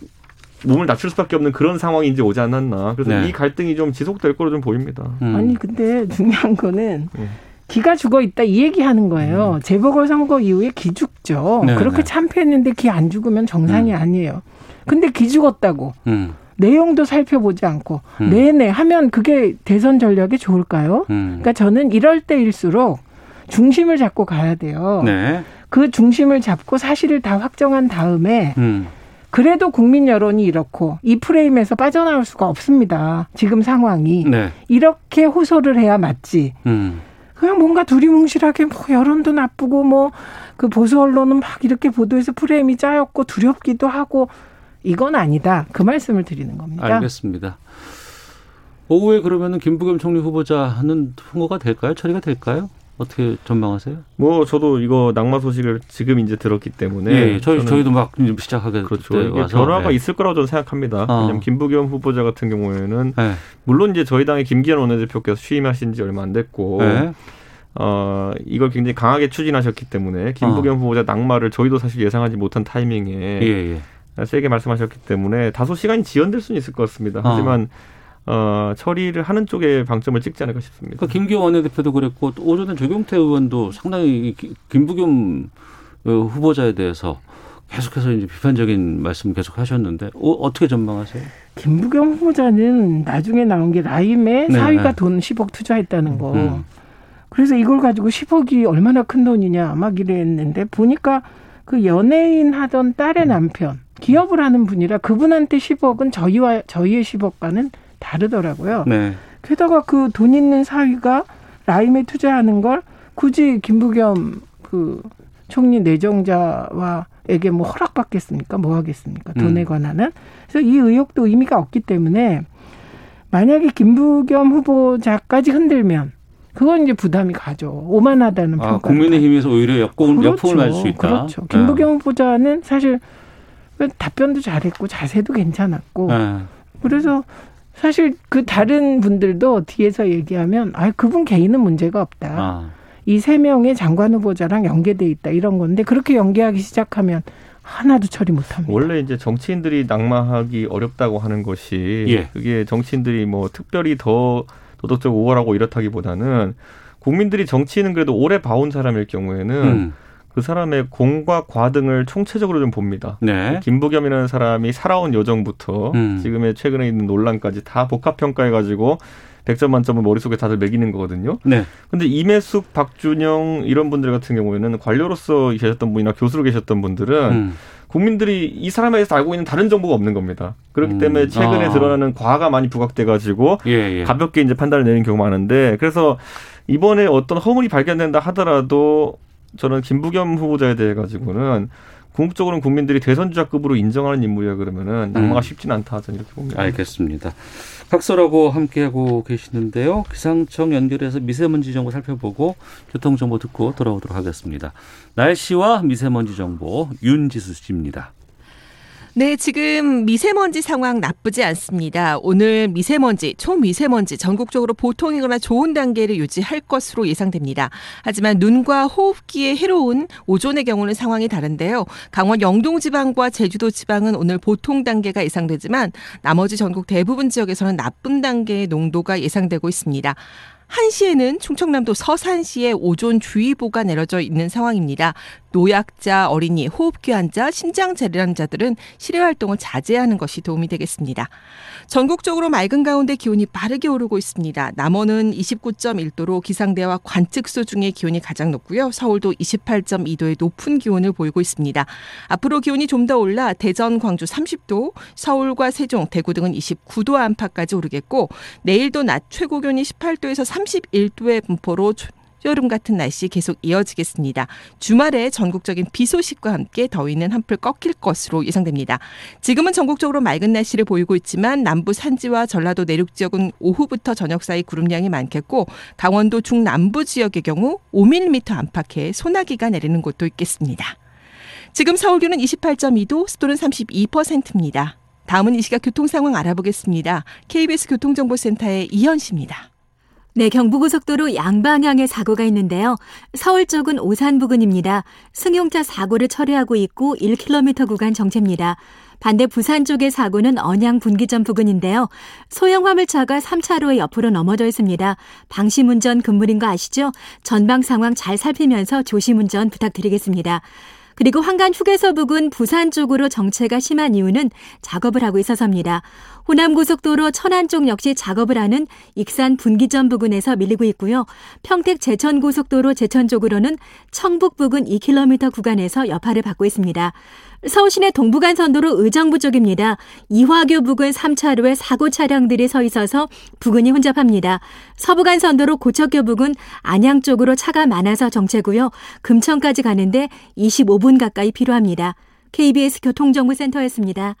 몸을 낮출 수밖에 없는 그런 상황이 이제 오지 않았나. 그래서 네. 이 갈등이 좀 지속될 거로 좀 보입니다. 음. 아니 근데 중요한 거는 예. 기가 죽어 있다 이 얘기하는 거예요. 재보궐 선거 이후에 기 죽죠. 음. 네, 그렇게 네. 참패했는데 기 안 죽으면 정상이 음. 아니에요. 근데 기 죽었다고 음. 내용도 살펴보지 않고 음. 네네 하면 그게 대선 전략에 좋을까요? 음. 그러니까 저는 이럴 때일수록 중심을 잡고 가야 돼요. 네. 그 중심을 잡고 사실을 다 확정한 다음에 음. 그래도 국민 여론이 이렇고 이 프레임에서 빠져나올 수가 없습니다. 지금 상황이 네. 이렇게 호소를 해야 맞지. 음. 그냥 뭔가 두리뭉실하게 뭐 여론도 나쁘고 뭐 그 보수 언론은 막 이렇게 보도해서 프레임이 짜였고 두렵기도 하고 이건 아니다. 그 말씀을 드리는 겁니다. 알겠습니다. 오후에 그러면은 김부겸 총리 후보자는 통과가 될까요? 처리가 될까요? 어떻게 전망하세요? 뭐 저도 이거 낙마 소식을 지금 이제 들었기 때문에 예, 예. 저희 저희도 막 시작하게 그렇죠. 이게 변화가 예. 있을 거라고 저는 생각합니다. 어. 왜냐하면 김부겸 후보자 같은 경우에는 예. 물론 이제 저희 당의 김기현 원내대표께서 취임하신 지 얼마 안 됐고 예. 어, 이걸 굉장히 강하게 추진하셨기 때문에 김부겸 후보자 낙마를 저희도 사실 예상하지 못한 타이밍에 어. 예, 예. 세게 말씀하셨기 때문에 다소 시간이 지연될 수는 있을 것 같습니다. 어. 하지만 어, 처리를 하는 쪽에 방점을 찍지 않을까 싶습니다. 그러니까 김기현 원내대표도 그랬고 또 오전에 조경태 의원도 상당히 김부겸 어, 후보자에 대해서 계속해서 이제 비판적인 말씀 계속 하셨는데 어, 어떻게 전망하세요? 김부겸 후보자는 나중에 나온 게 라임에 네, 사위가 네. 돈 10억 투자했다는 거. 음. 그래서 이걸 가지고 10억이 얼마나 큰 돈이냐 막 이랬는데 보니까 그 연예인 하던 딸의 남편 기업을 하는 분이라 그분한테 10억은 저희와 저희의 10억과는 다르더라고요. 네. 게다가 그 돈 있는 사위가 라임에 투자하는 걸 굳이 김부겸 그 총리 내정자와 에게 뭐 허락받겠습니까? 뭐 하겠습니까? 돈에 음. 관한은. 그래서 이 의혹도 의미가 없기 때문에 만약에 김부겸 후보자까지 흔들면 그건 이제 부담이 가죠. 오만하다는 아, 평가. 국민의힘에서 오히려 역공, 역풍을 맞을 수 있다. 그렇죠. 네. 김부겸 후보자는 사실 답변도 잘했고 자세도 괜찮았고 네. 그래서 사실 그 다른 분들도 뒤에서 얘기하면 아 그분 개인은 문제가 없다. 아, 이세 명의 장관 후보자랑 연계돼 있다 이런 건데 그렇게 연계하기 시작하면 하나도 처리 못합니다. 원래 이제 정치인들이 낙마하기 어렵다고 하는 것이 예. 그게 정치인들이 뭐 특별히 더 도덕적 우월하고 이렇다기보다는 국민들이 정치인은 그래도 오래 봐온 사람일 경우에는 음. 그 사람의 공과 과 등을 총체적으로 좀 봅니다. 네. 김부겸이라는 사람이 살아온 여정부터 음. 지금의 최근에 있는 논란까지 다 복합 평가해 가지고 100점 만점을 머릿속에 다들 매기는 거거든요. 네. 근데 임혜숙, 박준영 이런 분들 같은 경우에는 관료로서 계셨던 분이나 교수로 계셨던 분들은 음. 국민들이 이 사람에 대해서 알고 있는 다른 정보가 없는 겁니다. 그렇기 음. 때문에 최근에 아. 드러나는 과가 많이 부각돼 가지고 예, 예. 가볍게 이제 판단을 내는 경우가 많은데 그래서 이번에 어떤 허물이 발견된다 하더라도 저는 김부겸 후보자에 대해 가지고는 궁극적으로는 국민들이 대선 주자급으로 인정하는 인물이야 그러면은 낙마가 음. 쉽지는 않다 저는 이렇게 봅니다. 알겠습니다. 각설하고 함께하고 계시는데요. 기상청 연결해서 미세먼지 정보 살펴보고 교통 정보 듣고 돌아오도록 하겠습니다. 날씨와 미세먼지 정보 윤지수 씨입니다. 네, 지금 미세먼지 상황 나쁘지 않습니다. 오늘 미세먼지, 초미세먼지 전국적으로 보통이거나 좋은 단계를 유지할 것으로 예상됩니다. 하지만 눈과 호흡기에 해로운 오존의 경우는 상황이 다른데요. 강원 영동 지방과 제주도 지방은 오늘 보통 단계가 예상되지만 나머지 전국 대부분 지역에서는 나쁜 단계의 농도가 예상되고 있습니다. 한시에는 충청남도 서산시에 오존 주의보가 내려져 있는 상황입니다. 노약자, 어린이, 호흡기 환자, 신장 질환자들은 실외 활동을 자제하는 것이 도움이 되겠습니다. 전국적으로 맑은 가운데 기온이 빠르게 오르고 있습니다. 남원은 29.1도로 기상대와 관측소 중에 기온이 가장 높고요. 서울도 28.2도의 높은 기온을 보이고 있습니다. 앞으로 기온이 좀 더 올라 대전, 광주 30도, 서울과 세종, 대구 등은 29도 안팎까지 오르겠고 내일도 낮 최고 기온이 18도에서 31도의 분포로 여름 같은 날씨 계속 이어지겠습니다. 주말에 전국적인 비 소식과 함께 더위는 한풀 꺾일 것으로 예상됩니다. 지금은 전국적으로 맑은 날씨를 보이고 있지만 남부 산지와 전라도 내륙 지역은 오후부터 저녁 사이 구름량이 많겠고 강원도 중남부 지역의 경우 5mm 안팎의 소나기가 내리는 곳도 있겠습니다. 지금 서울 기온은 28.2도, 습도는 32%입니다. 다음은 이 시각 교통 상황 알아보겠습니다. KBS 교통정보센터의 이현 씨입니다. 네, 경부고속도로 양방향의 사고가 있는데요. 서울 쪽은 오산 부근입니다. 승용차 사고를 처리하고 있고 1km 구간 정체입니다. 반대 부산 쪽의 사고는 언양 분기점 부근인데요. 소형 화물차가 3차로에 옆으로 넘어져 있습니다. 방심 운전 금물인 거 아시죠? 전방 상황 잘 살피면서 조심 운전 부탁드리겠습니다. 그리고 황간 휴게소 부근 부산 쪽으로 정체가 심한 이유는 작업을 하고 있어서입니다. 호남고속도로 천안 쪽 역시 작업을 하는 익산 분기점 부근에서 밀리고 있고요. 평택 제천고속도로 제천 쪽으로는 청북 부근 2km 구간에서 여파를 받고 있습니다. 서울시내 동부간선도로 의정부 쪽입니다. 이화교 부근 3차로에 사고 차량들이 서 있어서 부근이 혼잡합니다. 서부간선도로 고척교 부근 안양 쪽으로 차가 많아서 정체고요. 금천까지 가는데 25분 가까이 필요합니다. KBS 교통정보센터였습니다.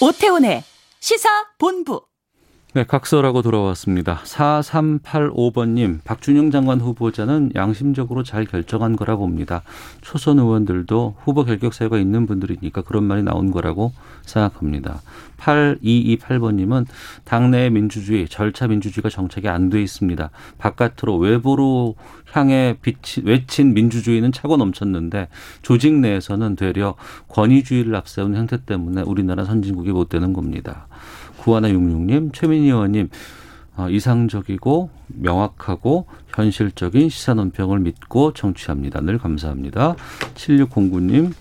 오태훈의 시사 본부. 네, 각설하고 돌아왔습니다. 4385번님, 박준영 장관 후보자는 양심적으로 잘 결정한 거라 봅니다. 초선 의원들도 후보 결격 사유가 있는 분들이니까 그런 말이 나온 거라고 생각합니다. 8228번님은 당내의 민주주의, 절차 민주주의가 정착이 안 돼 있습니다. 바깥으로 외부로 향해 비치, 외친 민주주의는 차고 넘쳤는데 조직 내에서는 되려 권위주의를 앞세운 형태 때문에 우리나라 선진국이 못 되는 겁니다. 구하나66님, 최민희 의원님, 어, 이상적이고 명확하고 현실적인 시사 논평을 믿고 청취합니다. 늘 감사합니다. 7609님,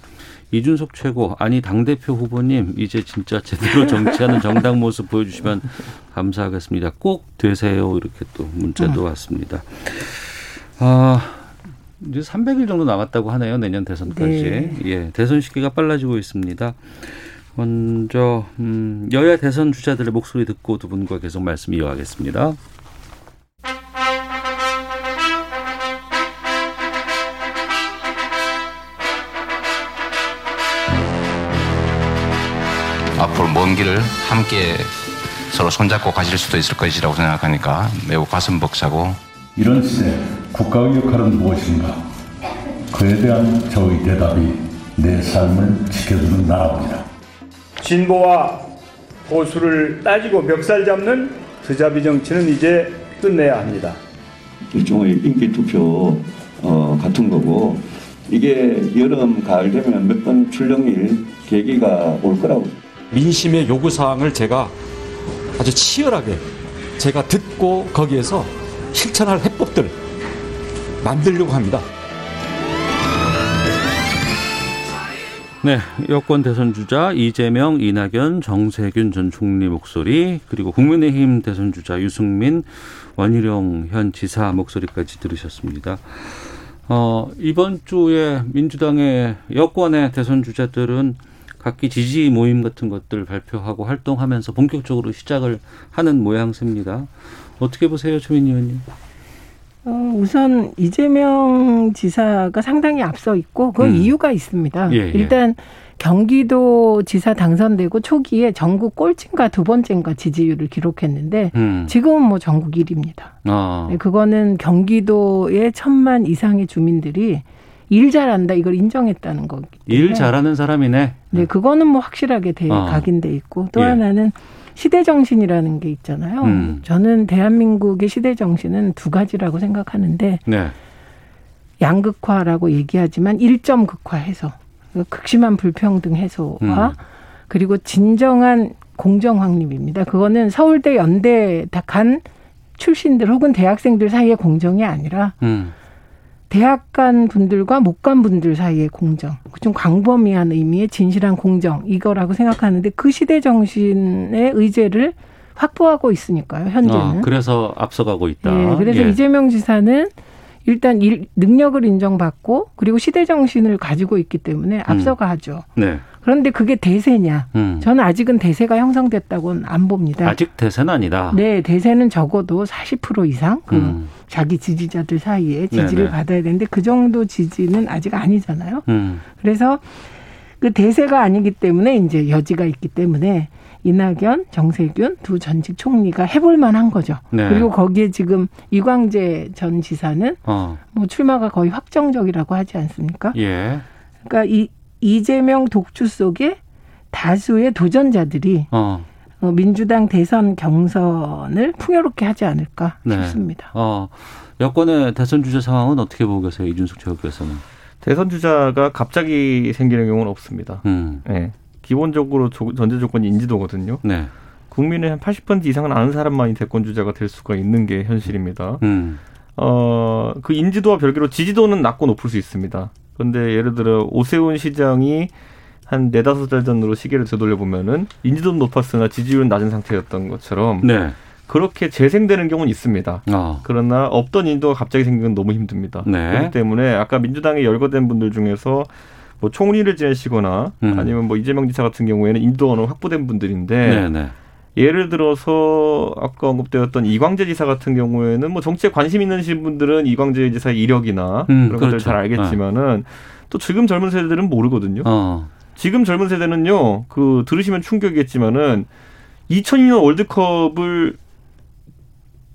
이준석 최고 아니 당 대표 후보님 이제 진짜 제대로 정치하는 정당 모습 보여주시면 감사하겠습니다. 꼭 되세요 이렇게 또 문자도 왔습니다. 아 이제 300일 정도 남았다고 하네요 내년 대선까지. 네. 예 대선 시기가 빨라지고 있습니다. 먼저 음, 여야 대선 주자들의 목소리 듣고 두 분과 계속 말씀 이어가겠습니다. 앞으로 먼 길을 함께 서로 손잡고 가실 수도 있을 것이라고 생각하니까 매우 가슴 벅차고 이런 시대 국가의 역할은 무엇인가? 그에 대한 저의 대답이 내 삶을 지켜주는 나라입니다. 진보와 보수를 따지고 멱살 잡는 드자비 정치는 이제 끝내야 합니다. 일종의 인기 투표 어, 같은 거고 이게 여름 가을 되면 몇 번 출렁일 계기가 올 거라고 민심의 요구 사항을 제가 아주 치열하게 제가 듣고 거기에서 실천할 해법들 만들려고 합니다. 네, 여권 대선 주자 이재명, 이낙연, 정세균 전 총리 목소리 그리고 국민의힘 대선 주자 유승민, 원희룡 현 지사 목소리까지 들으셨습니다. 어, 이번 주에 민주당의 여권의 대선 주자들은 각기 지지 모임 같은 것들 발표하고 활동하면서 본격적으로 시작을 하는 모양새입니다. 어떻게 보세요, 최민 의원님? 어, 우선 이재명 지사가 상당히 앞서 있고 그 음. 이유가 있습니다. 예, 예. 일단 경기도 지사 당선되고 초기에 전국 꼴찌인가 두 번째인가 지지율을 기록했는데 음. 지금은 뭐 전국 1위입니다. 아, 네, 그거는 경기도의 천만 이상의 주민들이 일 잘한다 이걸 인정했다는 거기 때문에 일 잘하는 사람이네. 네, 그거는 뭐 확실하게 대, 어. 각인돼 있고 또 예. 하나는 시대 정신이라는 게 있잖아요. 음. 저는 대한민국의 시대 정신은 두 가지라고 생각하는데 네. 양극화라고 얘기하지만 일점 극화해서 극심한 불평등 해소와 음. 그리고 진정한 공정 확립입니다. 그거는 서울대 연대 다 간 출신들 혹은 대학생들 사이의 공정이 아니라 음. 대학 간 분들과 못 간 분들 사이의 공정, 좀 광범위한 의미의 진실한 공정 이거라고 생각하는데 그 시대 정신의 의제를 확보하고 있으니까요. 현재는. 어, 그래서 앞서가고 있다. 예, 그래서 예. 이재명 지사는 일단 일, 능력을 인정받고 그리고 시대 정신을 가지고 있기 때문에 앞서가죠. 네. 그런데 그게 대세냐? 음. 저는 아직은 대세가 형성됐다고는 안 봅니다. 아직 대세는 아니다. 네, 대세는 적어도 40% 이상 그 음. 자기 지지자들 사이에 지지를 네네. 받아야 되는데 그 정도 지지는 아직 아니잖아요. 음. 그래서 그 대세가 아니기 때문에 이제 여지가 있기 때문에 이낙연, 정세균 두 전직 총리가 해볼 만한 거죠. 네. 그리고 거기에 지금 이광재 전 지사는 어. 뭐 출마가 거의 확정적이라고 하지 않습니까? 예. 그러니까 이 이재명 독주 속에 다수의 도전자들이 어. 어, 민주당 대선 경선을 풍요롭게 하지 않을까 네. 싶습니다. 어. 여권의 대선 주자 상황은 어떻게 보고 계세요, 이준석 최고께서는? 대선 주자가 갑자기 생기는 경우는 없습니다. 음. 예. 기본적으로 조- 전제 조건이 인지도거든요. 네. 국민의 한 80% 이상은 아는 사람만이 대권 주자가 될 수가 있는 게 현실입니다. 음. 어, 그 인지도와 별개로 지지도는 낮고 높을 수 있습니다. 그런데 예를 들어 오세훈 시장이 한 네다섯 달 전으로 시계를 되돌려 보면은 인지도는 높았으나 지지율은 낮은 상태였던 것처럼 네. 그렇게 재생되는 경우는 있습니다. 어. 그러나 없던 인도가 갑자기 생긴 건 너무 힘듭니다. 네. 그렇기 때문에 아까 민주당에 열거된 분들 중에서 뭐 총리를 지내시거나 음. 아니면 뭐 이재명 지사 같은 경우에는 인도가 확보된 분들인데 네, 네. 예를 들어서 아까 언급되었던 이광재 지사 같은 경우에는 뭐 정치에 관심 있는 분들은 이광재 지사의 이력이나 음, 그런 것들 그렇죠. 잘 알겠지만은 또 지금 젊은 세대들은 모르거든요. 어. 지금 젊은 세대는요, 그 들으시면 충격이겠지만은 2002년 월드컵을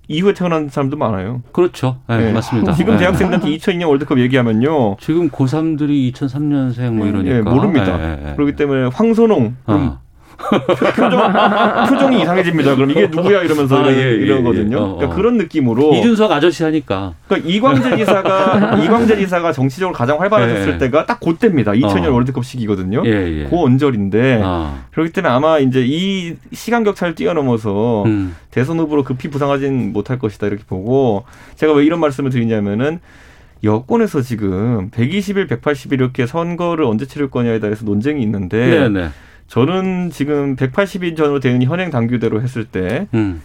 이후에 태어난 사람도 많아요. 그렇죠. 네, 네. 맞습니다. 지금 네. 대학생들한테 2002년 월드컵 얘기하면요. 지금 고3들이 2003년생 뭐 이러니까. 예, 모릅니다. 예, 예. 그렇기 때문에 황선홍 어. 표정, 표정이 이상해집니다. 그럼 이게 누구야 이러면서 아, 이러- 예, 예, 이러거든요. 예. 어, 어. 그러니까 그런 느낌으로 이준석 아저씨 하니까. 그러니까 이광재 지사가 이광재 지사가 정치적으로 가장 활발해졌을 예. 때가 딱 그때입니다. 2000년 어. 월드컵 시기거든요. 예, 예. 그 언저리인데 아. 그렇기 때문에 아마 이제 이 시간 격차를 뛰어넘어서 음. 대선 후보로 급히 부상하진 못할 것이다 이렇게 보고 제가 왜 이런 말씀을 드리냐면은 여권에서 지금 120일, 180일 이렇게 선거를 언제 치를 거냐에 대해서 논쟁이 있는데 네네. 저는 지금 180일 전으로 되는 현행 당규대로 했을 때 음.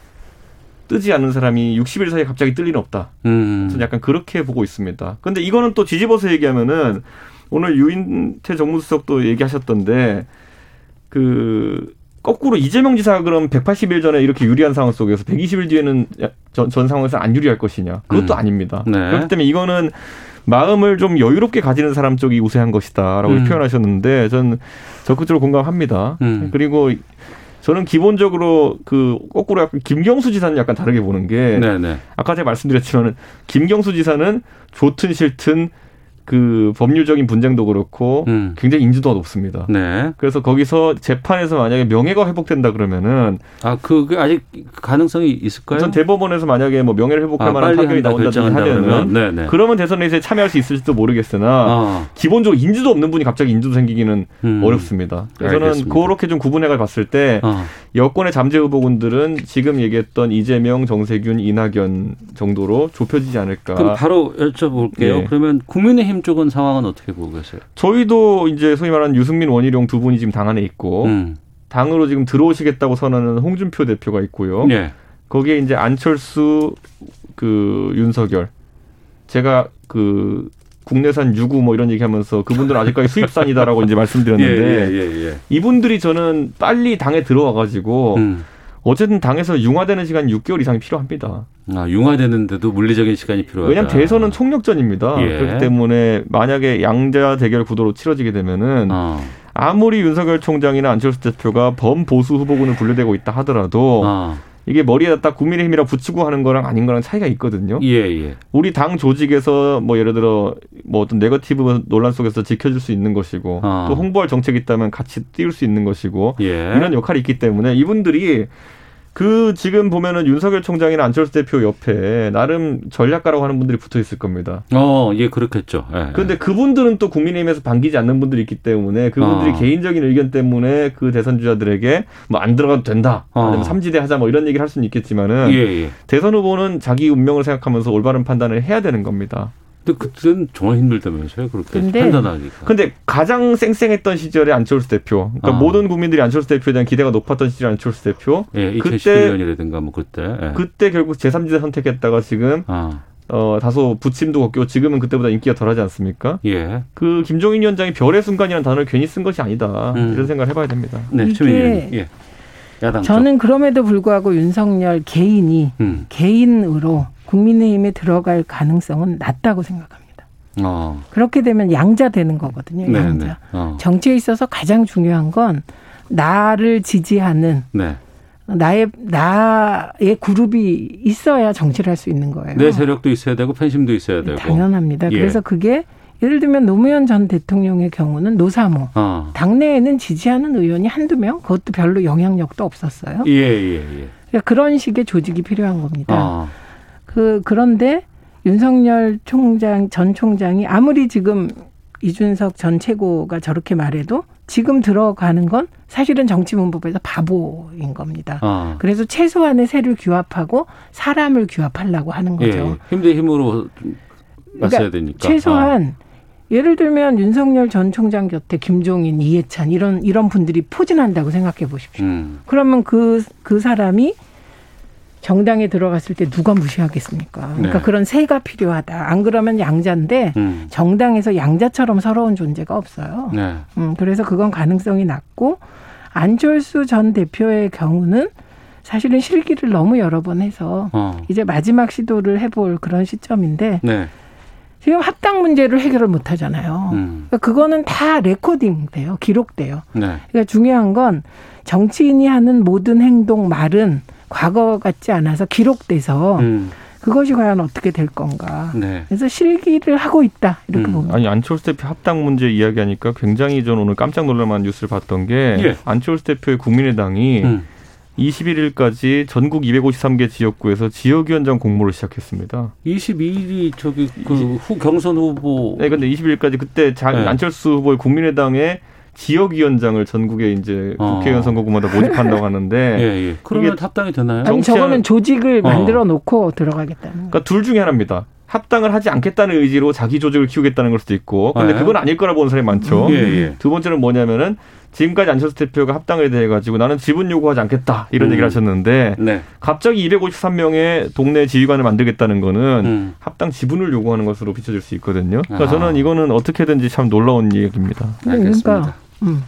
뜨지 않는 사람이 60일 사이에 갑자기 뜰 리는 없다. 음. 저는 약간 그렇게 보고 있습니다. 근데 이거는 또 뒤집어서 얘기하면은 오늘 유인태 정무수석도 얘기하셨던데 그 거꾸로 이재명 지사가 그럼 180일 전에 이렇게 유리한 상황 속에서 120일 뒤에는 전, 전 상황에서 안 유리할 것이냐? 그것도 음. 아닙니다. 네. 그렇기 때문에 이거는 마음을 좀 여유롭게 가지는 사람 쪽이 우세한 것이다라고 음. 표현하셨는데 저는 적극적으로 공감합니다. 음. 그리고 저는 기본적으로 그 거꾸로 약간 김경수 지사는 약간 다르게 보는 게 네네. 아까 제가 말씀드렸지만은 김경수 지사는 좋든 싫든 그 법률적인 분쟁도 그렇고 음. 굉장히 인지도가 높습니다. 네. 그래서 거기서 재판에서 만약에 명예가 회복된다 그러면은 아, 그게 아직 가능성이 있을까요? 전 대법원에서 만약에 뭐 명예를 회복할 아, 만한 판결이 나온다든지 하면은 그러면? 네네. 그러면 대선에 이제 참여할 수 있을지도 모르겠으나 아. 기본적으로 인지도 없는 분이 갑자기 인지도 생기기는 음. 어렵습니다. 그래서 저는 알겠습니다. 그렇게 좀 구분해가 봤을 때 아. 여권의 잠재 후보군들은 지금 얘기했던 이재명, 정세균, 이낙연 정도로 좁혀지지 않을까. 그럼 바로 여쭤볼게요. 예. 그러면 국민의힘 쪽은 상황은 어떻게 보고 계세요? 저희도 이제 소위 말하는 유승민, 원희룡 두 분이 지금 당 안에 있고 음. 당으로 지금 들어오시겠다고 선언하는 홍준표 대표가 있고요. 예. 거기에 이제 안철수, 그 윤석열, 제가 그 국내산 유구 뭐 이런 얘기하면서 그분들은 아직까지 수입산이다라고 이제 말씀드렸는데 예, 예, 예. 이분들이 저는 빨리 당에 들어와가지고 음. 어쨌든 당에서 융화되는 시간 6개월 이상이 필요합니다. 아, 융화되는데도 물리적인 시간이 필요하다. 왜냐하면 대선은 총력전입니다. 예. 그렇기 때문에 만약에 양자 대결 구도로 치러지게 되면은 어. 아무리 윤석열 총장이나 안철수 대표가 범보수 후보군을 분류되고 있다 하더라도 아. 이게 머리에다 딱 국민의힘이라 붙이고 하는 거랑 아닌 거랑 차이가 있거든요. 예, 예. 우리 당 조직에서 뭐 예를 들어 뭐 어떤 네거티브 논란 속에서 지켜줄 수 있는 것이고 아. 또 홍보할 정책이 있다면 같이 띄울 수 있는 것이고 예. 이런 역할이 있기 때문에 이분들이 그 지금 보면은 윤석열 총장이나 안철수 대표 옆에 나름 전략가라고 하는 분들이 붙어 있을 겁니다. 어, 예, 그렇겠죠. 예. 그런데 그분들은 또 국민의힘에서 반기지 않는 분들이 있기 때문에 그분들이 어. 개인적인 의견 때문에 그 대선 주자들에게 뭐 안 들어가도 된다. 어. 아니면 삼지대 하자 뭐 이런 얘기를 할 수는 있겠지만은 예, 예. 대선 후보는 자기 운명을 생각하면서 올바른 판단을 해야 되는 겁니다. 근데 그때는 정말 힘들다면서요, 그렇게 근데- 판단하기가. 근데 가장 쌩쌩했던 시절에 안철수 대표, 그러니까 어. 모든 국민들이 안철수 대표에 대한 기대가 높았던 시절 안철수 대표, 예, 그때 2011년이라든가 뭐 그때. 예. 그때 결국 제3지대 선택했다가 지금 아, 어, 다소 부침도 걷고 지금은 그때보다 인기가 덜하지 않습니까? 예. 그 김종인 위원장이 별의 순간이라는 단어를 괜히 쓴 것이 아니다. 음. 이런 생각을 해봐야 됩니다. 네, 최민희 의원님. 예. 야당 쪽. 저는 그럼에도 불구하고 윤석열 개인이 음. 개인으로 국민의힘에 들어갈 가능성은 낮다고 생각합니다. 어. 그렇게 되면 양자 되는 거거든요. 네, 양자. 네. 어. 정치에 있어서 가장 중요한 건 나를 지지하는 네. 나의 나의 그룹이 있어야 정치를 할 수 있는 거예요. 내 세력도 있어야 되고 팬심도 있어야 되고. 당연합니다. 예. 그래서 그게 예를 들면 노무현 전 대통령의 경우는 노사모 어. 당내에는 지지하는 의원이 한두 명 그것도 별로 영향력도 없었어요. 예, 예, 예. 그러니까 그런 식의 조직이 필요한 겁니다. 어. 그 그런데 윤석열 총장 전 총장이 아무리 지금 이준석 전 최고가 저렇게 말해도 지금 들어가는 건 사실은 정치문법에서 바보인 겁니다. 어. 그래서 최소한의 새를 규합하고 사람을 규합하려고 하는 예. 거죠. 힘대 힘으로 맞서야 그러니까 되니까. 최소한 예를 들면 윤석열 전 총장 곁에 김종인, 이해찬 이런 이런 분들이 포진한다고 생각해 보십시오. 음. 그러면 그그 사람이 정당에 들어갔을 때 누가 무시하겠습니까? 그러니까 네. 그런 새가 필요하다. 안 그러면 양자인데 음. 정당에서 양자처럼 서러운 존재가 없어요. 네. 음, 그래서 그건 가능성이 낮고 안철수 전 대표의 경우는 사실은 실기를 너무 여러 번 해서 어. 이제 마지막 시도를 해볼 그런 시점인데 네. 지금 합당 문제를 해결을 못 하잖아요. 음. 그러니까 그거는 다 레코딩 돼요. 기록돼요. 네. 그러니까 중요한 건 정치인이 하는 모든 행동, 말은 과거 같지 않아서 기록돼서 음. 그것이 과연 어떻게 될 건가. 네. 그래서 실기를 하고 있다. 음. 이렇게 봅니다. 아니 안철수 대표 합당 문제 이야기하니까 굉장히 저는 오늘 깜짝 놀랄만한 뉴스를 봤던 게 예. 안철수 대표의 국민의당이 음. 21일까지 전국 253개 지역구에서 지역위원장 공모를 시작했습니다. 22일이 저기 그 후 경선 후보 네, 근데 20일까지 그때 자, 네. 안철수 후보의 국민의당의 지역위원장을 전국에 이제 어. 국회의원 선거구마다 모집한다고 하는데 예, 예. 그러면 합당이 되나요? 아니 저거는 조직을 어. 만들어 놓고 들어가겠다는 거. 그러니까 둘 중에 하나입니다. 합당을 하지 않겠다는 의지로 자기 조직을 키우겠다는 걸 수도 있고 근데 네. 그건 아닐 거라 보는 사람이 많죠. 음, 예, 예. 두 번째는 뭐냐면은 지금까지 안철수 대표가 합당에 대해 가지고 나는 지분 요구하지 않겠다 이런 음. 얘기를 하셨는데 네. 갑자기 253명의 동네 지휘관을 만들겠다는 거는 음. 합당 지분을 요구하는 것으로 비춰질 수 있거든요. 그러니까 아하. 저는 이거는 어떻게든지 참 놀라운 얘기입니다. 알겠습니다. 그러니까, 음.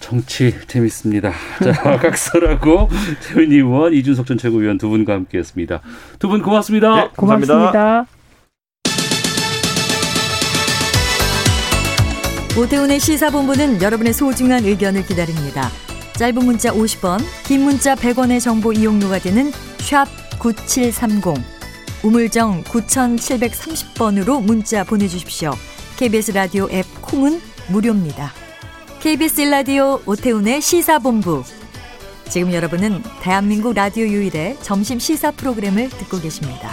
정치 재밌습니다. 자, 각설하고 최은희 의원, 이준석 전 최고위원 두 분과 함께했습니다. 두 분 고맙습니다. 네, 고맙습니다. 오태훈의 시사본부는 여러분의 소중한 의견을 기다립니다. 짧은 문자 50원, 긴 문자 100원의 정보 이용료가 되는 샵 9730, 우물정 9730번으로 문자 보내주십시오. KBS 라디오 앱 콩은 무료입니다. KBS 라디오 오태훈의 시사본부. 지금 여러분은 대한민국 라디오 유일의 점심 시사 프로그램을 듣고 계십니다.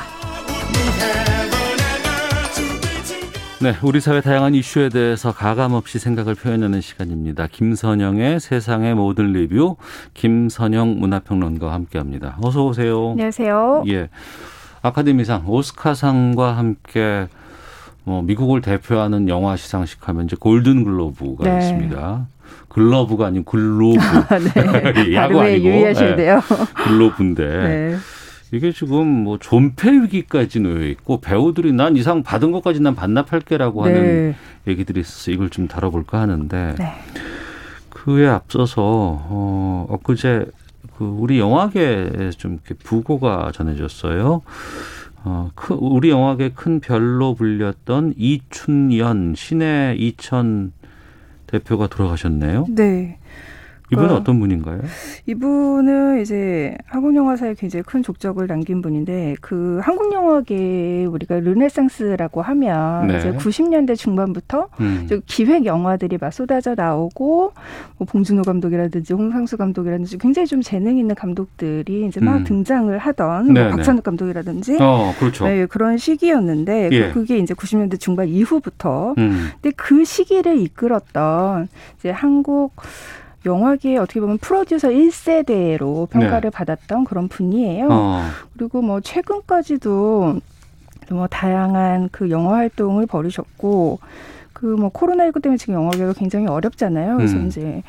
네, 우리 사회 다양한 이슈에 대해서 가감 없이 생각을 표현하는 시간입니다. 김선영의 세상의 모든 리뷰, 김선영 문화평론가와 함께합니다. 어서 오세요. 안녕하세요. 예, 아카데미상, 오스카상과 함께 뭐 미국을 대표하는 영화 시상식 하면 이제 골든 글로브가 네. 있습니다. 글러브가 아니고 글로브. 네. 야구 발음에 아니고. 유의하셔야 돼요. 글로브인데. 네. 이게 지금 뭐 존폐 위기까지 놓여 있고 배우들이 난 이 상 받은 것까지 난 반납할게라고 하는 네. 얘기들이 있어서 이걸 좀 다뤄볼까 하는데 네. 그에 앞서서 어 엊그제 그 우리 영화계에 좀 이렇게 부고가 전해졌어요. 어, 크- 우리 영화계 큰 별로 불렸던 이춘연 신의 이천 대표가 돌아가셨네요. 네. 이분은 어, 어떤 분인가요? 이분은 이제 한국 영화사에 굉장히 큰 족적을 남긴 분인데 그 한국 영화계 우리가 르네상스라고 하면 네. 이제 90년대 중반부터 음. 기획 영화들이 막 쏟아져 나오고 뭐 봉준호 감독이라든지 홍상수 감독이라든지 굉장히 좀 재능 있는 감독들이 이제 막 음. 등장을 하던 네, 뭐 네. 박찬욱 감독이라든지 어, 그렇죠. 네, 그런 시기였는데 그- 예. 그게 이제 90년대 중반 이후부터 음. 근데 그 시기를 이끌었던 이제 한국 영화계의 어떻게 보면 프로듀서 1세대로 평가를 받았던 그런 분이에요. 네. 어. 그리고 뭐 최근까지도 뭐 다양한 그 영화 활동을 벌이셨고 그 뭐 코로나19 때문에 지금 영화계가 굉장히 어렵잖아요. 그래서 음. 이제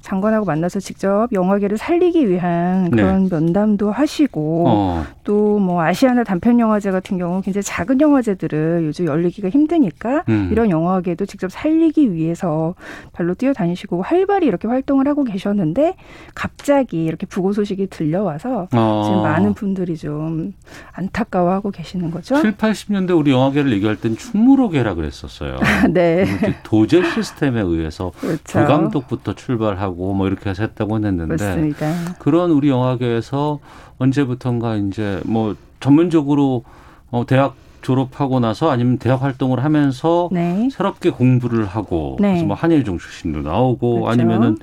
장관하고 만나서 직접 영화계를 살리기 위한 네. 그런 면담도 하시고 어. 또뭐 아시아나 단편 영화제 같은 경우 굉장히 작은 영화제들을 요즘 열리기가 힘드니까 음. 이런 영화계도 직접 살리기 위해서 발로 뛰어다니시고 활발히 이렇게 활동을 하고 계셨는데 갑자기 이렇게 부고 소식이 들려와서 어. 지금 많은 분들이 좀 안타까워하고 계시는 거죠. 7, 80년대 우리 영화계를 얘기할 땐 충무로계라 그랬었어요. 네. 도제 시스템에 의해서 그렇죠. 부감독부터 출발하고 뭐 이렇게 해서 했다고 했는데 맞습니다. 그런 우리 영화계에서 언제부턴가 이제 뭐 전문적으로 어 대학 졸업하고 나서 아니면 대학 활동을 하면서 새롭게 공부를 하고 네. 그래서 뭐 한예종 출신도 나오고 그렇죠. 아니면은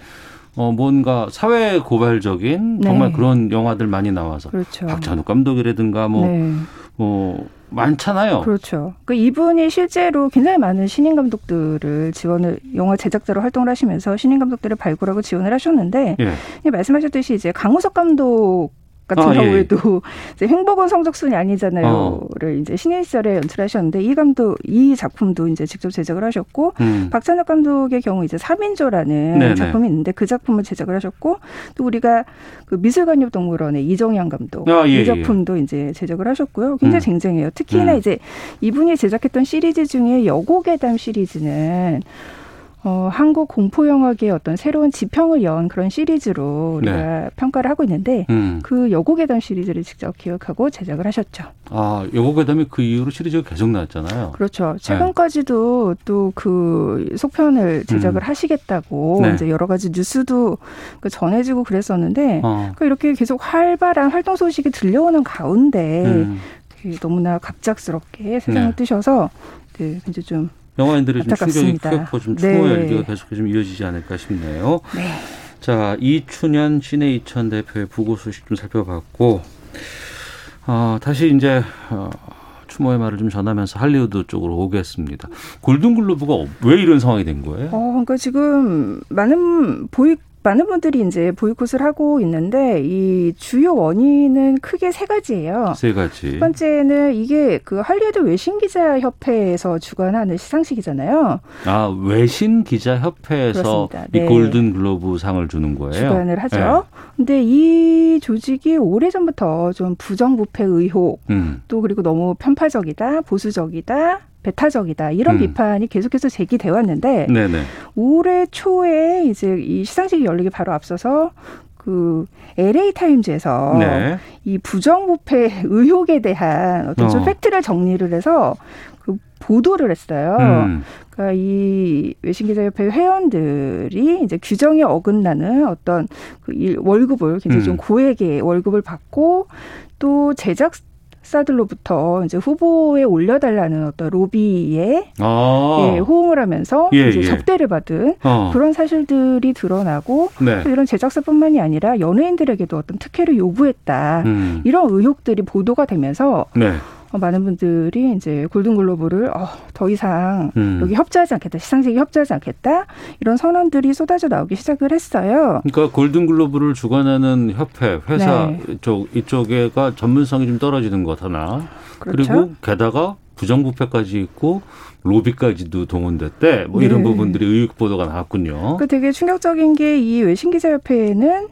어 뭔가 사회 고발적인 네. 정말 그런 영화들 많이 나와서 그렇죠. 박찬욱 감독이라든가 뭐 네. 뭐 많잖아요. 그렇죠. 그 이분이 실제로 굉장히 많은 신인 감독들을 지원을 영화 제작자로 활동을 하시면서 신인 감독들을 발굴하고 지원을 하셨는데 예. 예, 말씀하셨듯이 이제 강우석 감독 같은 아, 예. 경우에도 이제 행복은 성적순이 아니잖아요를 이제 신인 시절에 연출하셨는데 이 감독 이 작품도 이제 직접 제작을 하셨고 음. 박찬욱 감독의 경우 이제 3인조라는 네네. 작품이 있는데 그 작품을 제작을 하셨고 또 우리가 그 미술관엽동물원의 이정현 감독 아, 예, 이 예. 작품도 이제 제작을 하셨고요. 굉장히 음. 쟁쟁해요. 특히나 음. 이제 이분이 제작했던 시리즈 중에 여고괴담 시리즈는 어, 한국 공포 영화계의 어떤 새로운 지평을 연 그런 시리즈로 우리가 네. 평가를 하고 있는데 음. 그 여고괴담 시리즈를 직접 기획하고 제작을 하셨죠. 아, 요거괴담이 그 이후로 시리즈가 계속 나왔잖아요. 그렇죠. 네. 최근까지도 또그 속편을 제작을 음. 하시겠다고 네. 이제 여러 가지 뉴스도 그 전해지고 그랬었는데 어. 그 이렇게 계속 활발한 활동 소식이 들려오는 가운데 음. 그 너무나 갑작스럽게 세상을 네. 뜨셔서 네, 굉장히 좀 영화인들의 좀 충격이. 크고 좀 추모의 네. 열기가 계속 좀 이어지지 않을까 싶네요. 네. 자, 이춘현 신의 이천 대표의 부고 소식 좀 살펴봤고, 어, 다시 이제 어, 추모의 말을 좀 전하면서 할리우드 쪽으로 오겠습니다. 골든글로브가 왜 이런 상황이 된 거예요? 어, 그러니까 지금 많은 보이 많은 분들이 이제 보이콧을 하고 있는데 이 주요 원인은 크게 세 가지예요. 세 가지. 첫 번째는 이게 그 할리우드 외신 기자 협회에서 주관하는 시상식이잖아요. 아 외신 기자 협회에서 네. 이 골든 글로브 상을 주는 거예요. 주관을 하죠. 네. 근데 이 조직이 오래 전부터 좀 부정부패 의혹 음. 또 그리고 너무 편파적이다, 보수적이다. 배타적이다 이런 음. 비판이 계속해서 제기돼 왔는데 네네. 올해 초에 이제 이 시상식이 열리기 바로 앞서서 그 LA 타임즈에서 네. 이 부정부패 의혹에 대한 어떤 좀 어. 팩트를 정리를 해서 그 보도를 했어요. 음. 그러니까 이 외신기자협회 회원들이 이제 규정에 어긋나는 어떤 그 일- 월급을 굉장히 음. 좀 고액의 월급을 받고 또 제작 사들로부터 이제 후보에 올려달라는 어떤 로비에 아. 예, 호응을 하면서 예, 이제 예. 접대를 받은 어. 그런 사실들이 드러나고 네. 또 이런 제작사뿐만이 아니라 연예인들에게도 어떤 특혜를 요구했다 음. 이런 의혹들이 보도가 되면서 네. 어, 많은 분들이 이제 골든글로브를 어, 더 이상 음. 여기 협조하지 않겠다 시상식에 협조하지 않겠다 이런 선언들이 쏟아져 나오기 시작을 했어요. 그러니까 골든글로브를 주관하는 협회, 회사 네. 쪽 이쪽에가 전문성이 좀 떨어지는 것 하나. 그리 그렇죠. 고 게다가 부정부패까지 있고 로비까지도 동원됐대. 뭐 이런 네. 부분들이 의혹 보도가 나왔군요. 그 되게 충격적인 게 이 외신기자협회에는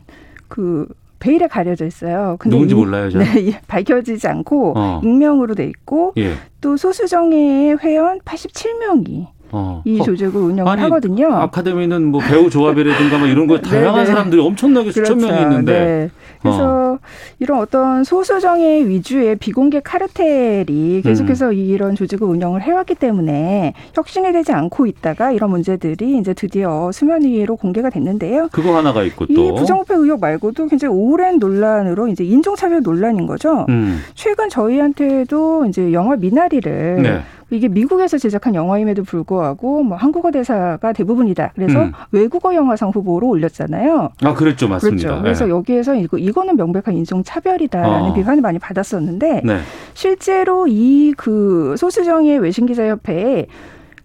그 베일에 가려져 있어요. 근데 누군지 이- 몰라요, 저는. 네, 이- 밝혀지지 않고 어. 익명으로 돼 있고 예. 또 소수정예의 회원 87명이 어. 이 어. 조직을 운영을 아니, 하거든요. 아카데미는 뭐 배우 조합이라든가 뭐 이런 거 다양한 네, 네. 사람들이 엄청나게 수천 그렇죠. 명이 있는데. 네. 그래서 이런 어떤 소수정예 위주의 비공개 카르텔이 계속해서 이런 조직을 운영을 해왔기 때문에 혁신이 되지 않고 있다가 이런 문제들이 이제 드디어 수면 위로 공개가 됐는데요. 그거 하나가 있고 이 또. 부정부패 의혹 말고도 굉장히 오랜 논란으로 이제 인종차별 논란인 거죠. 음. 최근 저희한테도 이제 영화 미나리를 네. 이게 미국에서 제작한 영화임에도 불구하고 뭐 한국어 대사가 대부분이다. 그래서 음. 외국어 영화상 후보로 올렸잖아요. 아, 그랬죠. 맞습니다. 그렇죠. 그래서 예. 여기에서 이거 이거는 명백한 인종 차별이다라는 어. 비판을 많이 받았었는데 네. 실제로 이 그 소수정예 외신기자협회에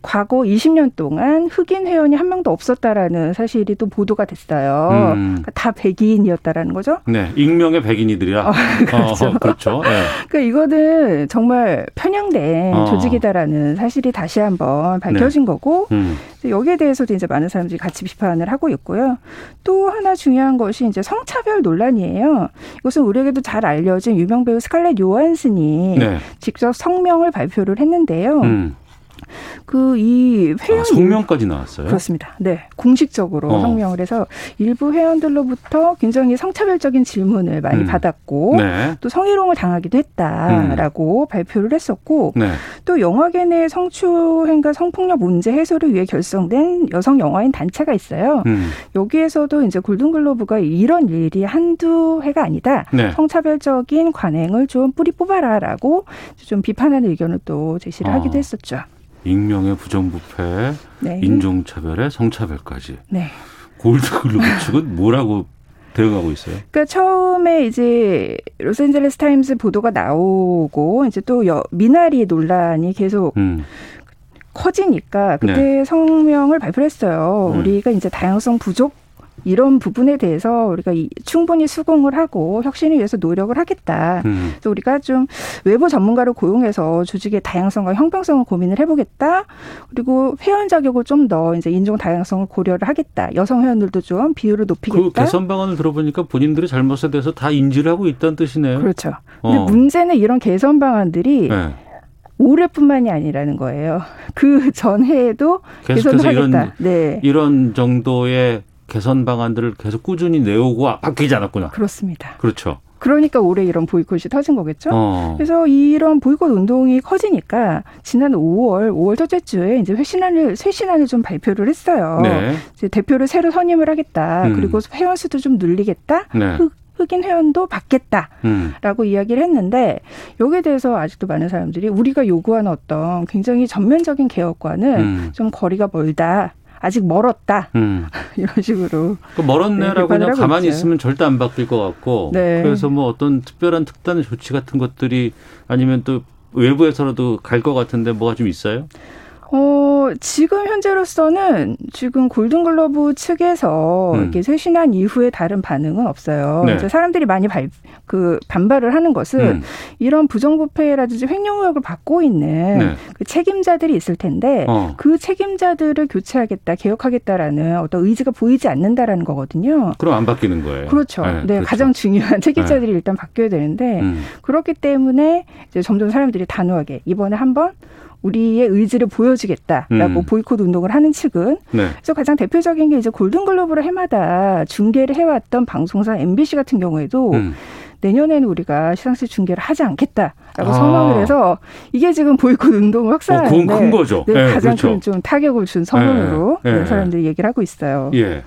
과거 20년 동안 흑인 회원이 한 명도 없었다라는 사실이 또 보도가 됐어요. 음. 그러니까 다 백인이었다라는 거죠. 네. 익명의 백인이들이라. 그렇죠. 어, 그렇죠. 예. 그러니까 이거는 정말 편향된 어. 조직이다라는 사실이 다시 한번 밝혀진 거고 음. 여기에 대해서도 이제 많은 사람들이 같이 비판을 하고 있고요. 또 하나 중요한 것이 이제 성차별 논란이에요. 이것은 우리에게도 잘 알려진 유명 배우 스칼렛 요한슨이 네. 직접 성명을 발표를 했는데요. 음. 그 이 회원 아, 성명까지 나왔어요. 그렇습니다. 네, 공식적으로 어. 성명을 해서 일부 회원들로부터 굉장히 성차별적인 질문을 많이 음. 받았고 네. 또 성희롱을 당하기도 했다라고 발표를 했었고 네. 또 영화계 내 성추행과 성폭력 문제 해소를 위해 결성된 여성 영화인 단체가 있어요. 음. 여기에서도 이제 골든글로브가 이런 일이 한두 해가 아니다. 네. 성차별적인 관행을 좀 뿌리 뽑아라라고 좀 비판하는 의견을 또 제시를 어. 하기도 했었죠. 익명의 부정부패, 네. 인종차별에 성차별까지. 네. 골드글로브 측은 뭐라고 대응하고 있어요? 그러니까 처음에 이제 로스앤젤레스 타임스 보도가 나오고 이제 또 여, 미나리 논란이 계속 음. 커지니까 그때 성명을 발표했어요. 음. 우리가 이제 다양성 부족 이런 부분에 대해서 우리가 이- 충분히 수긍을 하고 혁신을 위해서 노력을 하겠다. 음. 그래서 우리가 좀 외부 전문가를 고용해서 조직의 다양성과 형평성을 고민을 해보겠다. 그리고 회원 자격을 좀 더 이제 인종 다양성을 고려를 하겠다. 여성 회원들도 좀 비율을 그 높이겠다. 개선 방안을 들어보니까 본인들의 잘못에 대해서 다 인지를 하고 있다는 뜻이네요. 그렇죠. 근데 어. 문제는 이런 개선 방안들이 네. 올해뿐만이 아니라는 거예요. 그 전해에도 개선을 계속해서 이런 하겠다. 네. 이런 정도의 개선 방안들을 계속 꾸준히 내오고 아, 바뀌지 않았구나. 그렇습니다. 그렇죠. 그러니까 올해 이런 보이콧이 터진 거겠죠. 어. 그래서 이런 보이콧 운동이 커지니까 지난 5월, 5월 첫째 주에 이제 회신안을 쇄신안을 좀 발표를 했어요. 네. 이제 대표를 새로 선임을 하겠다. 음. 그리고 회원 수도 좀 늘리겠다. 네. 흑, 흑인 회원도 받겠다. 음. 라고 이야기를 했는데 여기에 대해서 아직도 많은 사람들이 우리가 요구하는 어떤 굉장히 전면적인 개혁과는 음. 좀 거리가 멀다. 아직 멀었다. 음. 이런 식으로. 그 멀었네라고 네, 그냥 가만히 있죠. 있으면 절대 안 바뀔 것 같고 네. 그래서 뭐 어떤 특별한 특단 조치 같은 것들이 아니면 또 외부에서라도 갈 것 같은데 뭐가 좀 있어요? 어, 지금 현재로서는 지금 골든글러브 측에서 음. 이렇게 쇄신한 이후에 다른 반응은 없어요. 네. 사람들이 많이 발, 그 반발을 하는 것은 음. 이런 부정부패라든지 횡령 의혹을 받고 있는 네. 그 책임자들이 있을 텐데 어. 그 책임자들을 교체하겠다, 개혁하겠다라는 어떤 의지가 보이지 않는다라는 거거든요. 그럼 안 바뀌는 거예요. 그렇죠. 네, 그렇죠. 가장 중요한 책임자들이 일단 바뀌어야 되는데 음. 그렇기 때문에 이제 점점 사람들이 단호하게 이번에 한번 우리의 의지를 보여주겠다라고 음. 보이콧 운동을 하는 측은 네. 그래서 가장 대표적인 게 이제 골든글로브를 해마다 중계를 해왔던 방송사 MBC 같은 경우에도 음. 내년에는 우리가 시상식 중계를 하지 않겠다라고 아. 선언을 해서 이게 지금 보이콧 운동을 확산하는데 어, 큰 거죠. 네, 네, 가장 그렇죠. 큰좀 타격을 준 선언으로 네, 사람들이 얘기를 하고 있어요. 예.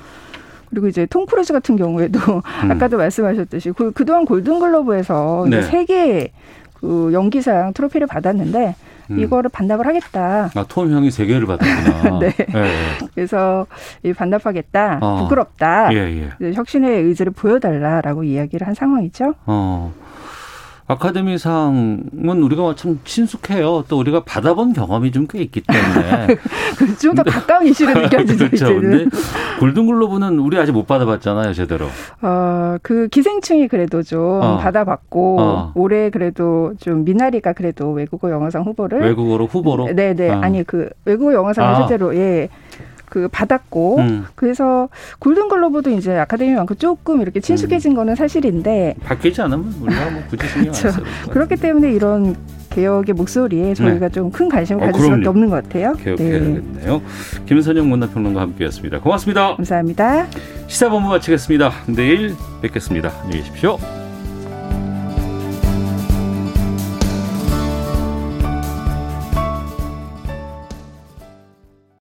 그리고 이제 톰 크루즈 같은 경우에도 음. 아까도 말씀하셨듯이 그, 그동안 골든글러브에서 네. 세 개의 그 연기상 트로피를 받았는데 음. 이거를 반납을 하겠다. 아, 톰 형이 세 개를 받았구나. 네. 예, 그래서 이 반납하겠다. 어. 부끄럽다. 예, 예. 혁신의 의지를 보여달라라고 이야기를 한 상황이죠. 어. 아카데미상은 우리가 참 친숙해요. 또 우리가 받아본 경험이 좀 꽤 있기 때문에. 좀 더 가까운 이슈로 느껴지죠 그렇죠. 이제는. 근데 골든글로브는 우리 아직 못 받아봤잖아요, 제대로. 어, 그 기생충이 그래도 좀 어. 받아봤고 어. 올해 그래도 좀 미나리가 그래도 외국어 영화상 후보를 외국어로 후보로. 네네 어. 아니 그 외국어 영화상 아. 실제로 예. 그 받았고 음. 그래서 골든글로브도 이제 아카데미만큼 조금 이렇게 친숙해진 음. 거는 사실인데 바뀌지 않으면 우리가 뭐 굳이 신경 안 그렇죠. 써도 그렇기 때문에 이런 개혁의 목소리에 저희가 좀큰 관심을 어, 가질 수밖에 그럼요. 없는 것 같아요. 개혁해야겠네요. 김선영 문화평론가 함께했습니다. 고맙습니다. 감사합니다. 시사본부 마치겠습니다. 내일 뵙겠습니다. 안녕히 계십시오.